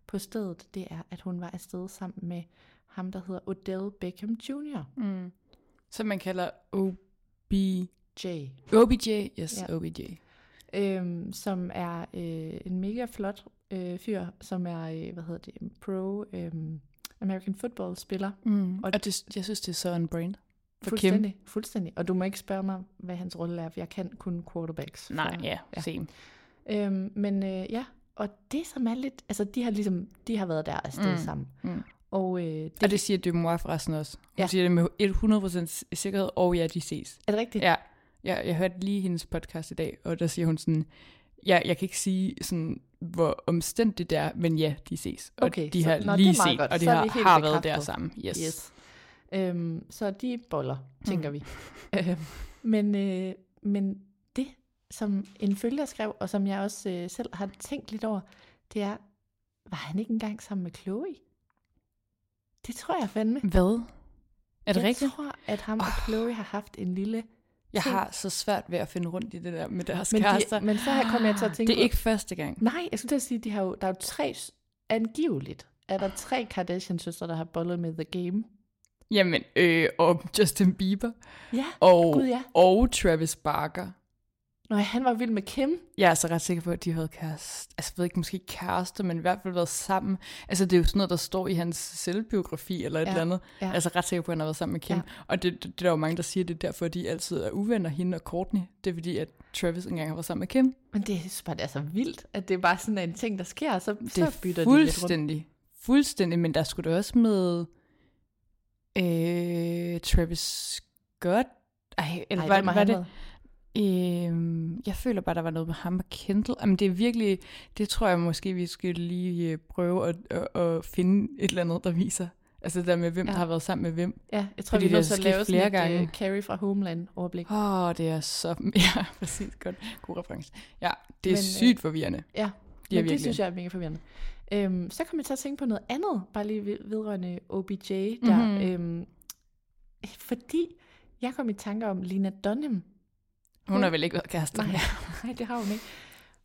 på stedet, det er, at hun var afsted sammen med ham, der hedder Odell Beckham Jr. Mm. Som man kalder OB... Jay. OBJ. Yes, Ja. OBJ. øhm, som er øh, en mega flot øh, fyr, som er, øh, hvad hedder det, pro øhm, American football spiller. Mm. Og- Og, og det, jeg synes, det er så en brand. For Kim. Fuldstændig, fuldstændig. Og du må ikke spørge mig, hvad hans rolle er, for jeg kan kun quarterbacks. Nej, så, ja, ja. same. Øhm, men øh, ja, og det som er lidt, altså de har ligesom, de har været der afsted mm. Mm, sammen. mm. Og øh, det, Og det siger Dumois forresten også. Hun Ja. siger det med 100% sikkerhed, og ja, de ses. er det rigtigt? Ja, jeg, jeg hørte lige hendes podcast i dag, og der siger hun sådan, ja, jeg kan ikke sige sådan, hvor omstændigt det er, men ja, de ses. Og Okay, de så- har det lige er meget set, godt. og de Så er har, har været der sammen. Yes. Yes. Øhm, så de boller, tænker Mm. vi. Øhm, men, øh, men det, som en følger skrev, og som jeg også øh, selv har tænkt lidt over, det er, var han ikke engang sammen med Chloe? Det tror jeg fandme. Hvad? Er det jeg rigtigt? tror, at ham og Chloe har haft en lille... Jeg ting. har så svært ved at finde rundt i det der med deres Men, kærester. de, men så kom jeg til at tænke det er ikke første gang. Nej, jeg skulle til at sige, de har jo, der er jo tre, angiveligt, er der tre Kardashian-søstre, der har bollet med The Game. Jamen, øh, og Justin Bieber, Ja, og, Gud, ja. og Travis Barker. Nå, han var vild med Kim. Jeg er så ret sikker på, at de havde kæreste. Altså, jeg ved ikke, måske kærester, men i hvert fald været sammen. Altså, det er jo sådan noget, der står i hans selvbiografi eller et Ja, eller andet. ja. Ja. Altså, ret sikker på, at han har været sammen med Kim. Ja. Og det, det, det, er jo mange, der siger, det er derfor, at de altid er uvenner, hende og Courtney. Det er fordi, at Travis engang har været sammen med Kim. Men det er bare det er så vildt, at det er bare sådan en ting, der sker, og så, Det så er bytter de lidt rundt. fuldstændig, fuldstændig. Men der skulle da også med øh, Travis Scott. Ej, eller Ej, var, var han det? Øhm, jeg føler bare, der var noget med ham og Kendall. Jamen, det er virkelig, det tror jeg måske, vi skal lige øh, prøve at, at, at finde et eller andet, der viser. Altså det der med, hvem Ja. der har været sammen med hvem. Ja, jeg tror, Fordi vi er nødt til at lave flere sådan et gange. uh, Carrie fra Homeland overblik. Åh, oh, det er så... Ja, præcis. Godt. God reference. Ja, det er Men, øh, sygt forvirrende. Ja, er men det virkelig. synes jeg er mega forvirrende. Øhm, så kom jeg til at tænke på noget andet, bare lige ved- vedrørende OBJ der. Mhm. Øhm, fordi jeg kom i tanke om Lina Dunham. Hun har vel ikke været kærester Nej, nej, det har hun ikke.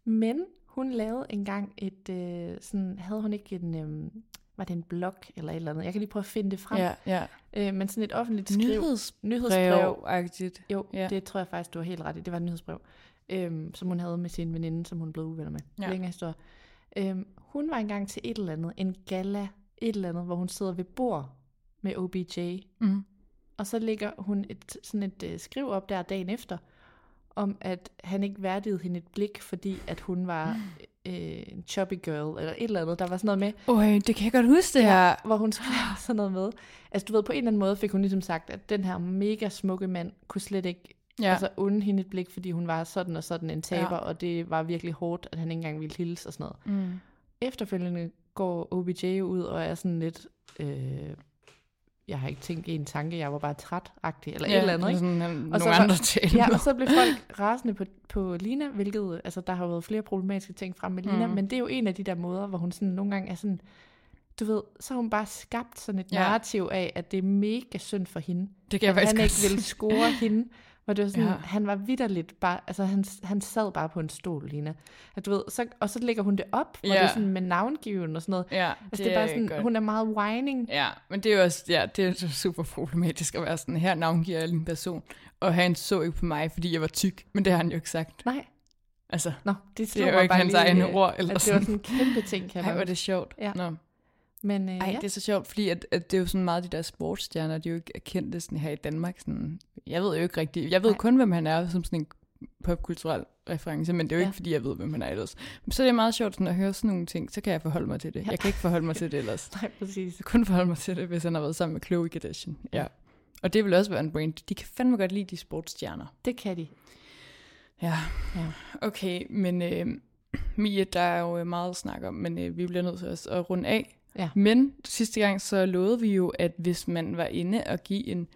Men hun lavede engang et, øh, sådan, havde hun ikke en, øh, var det en blog eller et eller andet? Jeg kan lige prøve at finde det frem. Ja, ja. Øh, men sådan et offentligt skriv. Nyhedsbrev. nyhedsbrev. agtigt Jo, Ja. det tror jeg faktisk, du har helt ret i. Det var et nyhedsbrev, øhm, som hun havde med sin veninde, som hun blev uvenner med. Ja. Længere historie. Øhm, hun var engang til et eller andet, en gala, et eller andet, hvor hun sidder ved bord med OBJ. Mm. Og så lægger hun et, sådan et øh, skriv op der dagen efter, om at han ikke værdigede hende et blik, fordi at hun var øh, en chubby girl, eller et eller andet. Der var sådan noget med, Øj, det kan jeg godt huske det her. hvor hun skrev sådan noget med. Altså du ved, på en eller anden måde fik hun ligesom sagt, at den her mega smukke mand kunne slet ikke Ja. ja. altså unde hende et blik, fordi hun var sådan og sådan en taber, Ja. ja. og det var virkelig hårdt, at han ikke engang ville hilse og sådan noget. Mm. Efterfølgende går OBJ ud og er sådan lidt, øh, jeg har ikke tænkt en tanke, jeg var bare træt-agtig, eller ja, et eller andet, ikke? Sådan, nogle Og så andre til. Ja, og så blev folk rasende på, på Lina, hvilket, altså der har jo været flere problematiske ting frem med Lina, Mm. men det er jo en af de der måder, hvor hun sådan nogle gange er sådan, du ved, så har hun bare skabt sådan et Ja. narrativ af, at det er mega synd for hende. det kan jeg at faktisk han ikke ville score hende. Hvor det var sådan, Ja. han var vidderligt bare, altså han, han sad bare på en stol, Lina. At du ved, så, og så lægger hun det op, hvor Ja. det er sådan med navngiven og sådan noget. Ja, Altså det, er bare sådan, godt. hun er meget whining. Ja, men det er jo også, ja, det er super problematisk at være sådan, her navngiver jeg en person, og han så ikke på mig, fordi jeg var tyk, men det har han jo ikke sagt. Nej, Altså, nå, det, det er jo ikke bare hans egne øh, ord, eller At det var sådan. sådan en kæmpe ting, kan Ej, er det sjovt. Ja. Nå. Men øh, Ej, ja. det er så sjovt, fordi at, at det er jo sådan meget de der sportsstjerner, de er jo ikke kendte sådan her i Danmark. Sådan, jeg ved jo ikke rigtigt, jeg ved Nej. kun, hvem han er som sådan en popkulturel reference, men det er jo Ja. ikke, fordi jeg ved, hvem han er ellers. Men så er det meget sjovt sådan at høre sådan nogle ting, så kan jeg forholde mig til det. Ja. Jeg kan ikke forholde mig til det ellers. Nej, præcis. Jeg kan kun forholde mig til det, hvis han har været sammen med Khloe Kardashian. Ja. Og det vil også være en brand. De kan fandme godt lide de sportsstjerner. Det kan de. Ja. Ja. Okay, men øh, Mia, der er jo meget at snakke om, men øh, vi bliver nødt til at runde af. Ja. Men sidste gang så lovede vi jo, at hvis man var inde og give en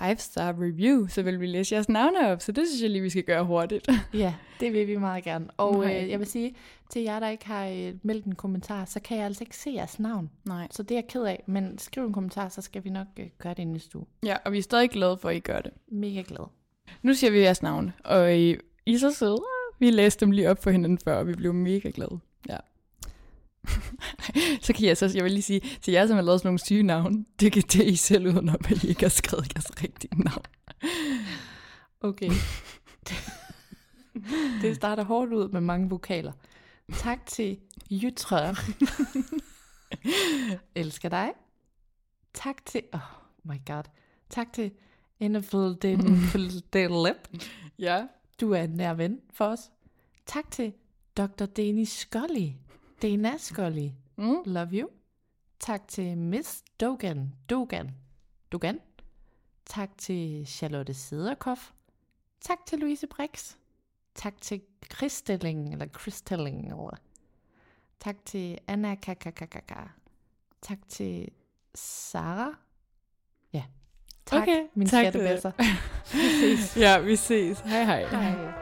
5-star review, så ville vi læse jeres navne op, så det synes jeg lige, vi skal gøre hurtigt. Ja, det vil vi meget gerne. Og Nej. øh, jeg vil sige, til jer, der ikke har øh, meldt en kommentar, så kan jeg altså ikke se jeres navn. Nej. Så det er jeg ked af, men skriv en kommentar, så skal vi nok øh, gøre det næste uge. Ja, og vi er stadig glade for, at I gør det. Mega glad. Nu siger vi jeres navne, og I, I er så søde. Vi læste dem lige op for hinanden før, og vi blev mega glade. Ja. Så kan jeg så, jeg vil lige sige, til jer, som har lavet sådan nogle syge navne, det kan det I selv udenom, at I ikke har skrevet jeres rigtige navn. Okay. det starter hårdt ud med mange vokaler. Tak til Jytre. Elsker dig. Tak til... Oh my god. Tak til NFL Delep. Ja. Du er en nær ven for os. Tak til Dr. Dani Scully. Dana Scully. Mm. Love you. Tak til Miss Dogan. Dogan. Dogan. Tak til Charlotte Sederkoff. Tak til Louise Brix. Tak til Christelling, eller Christelling, eller... Tak til Anna Kakakakaka. Tak til Sara. Ja. Tak, Okay, min tak skattebasser. Vi ses. Ja, vi ses. Hej hej. Hej.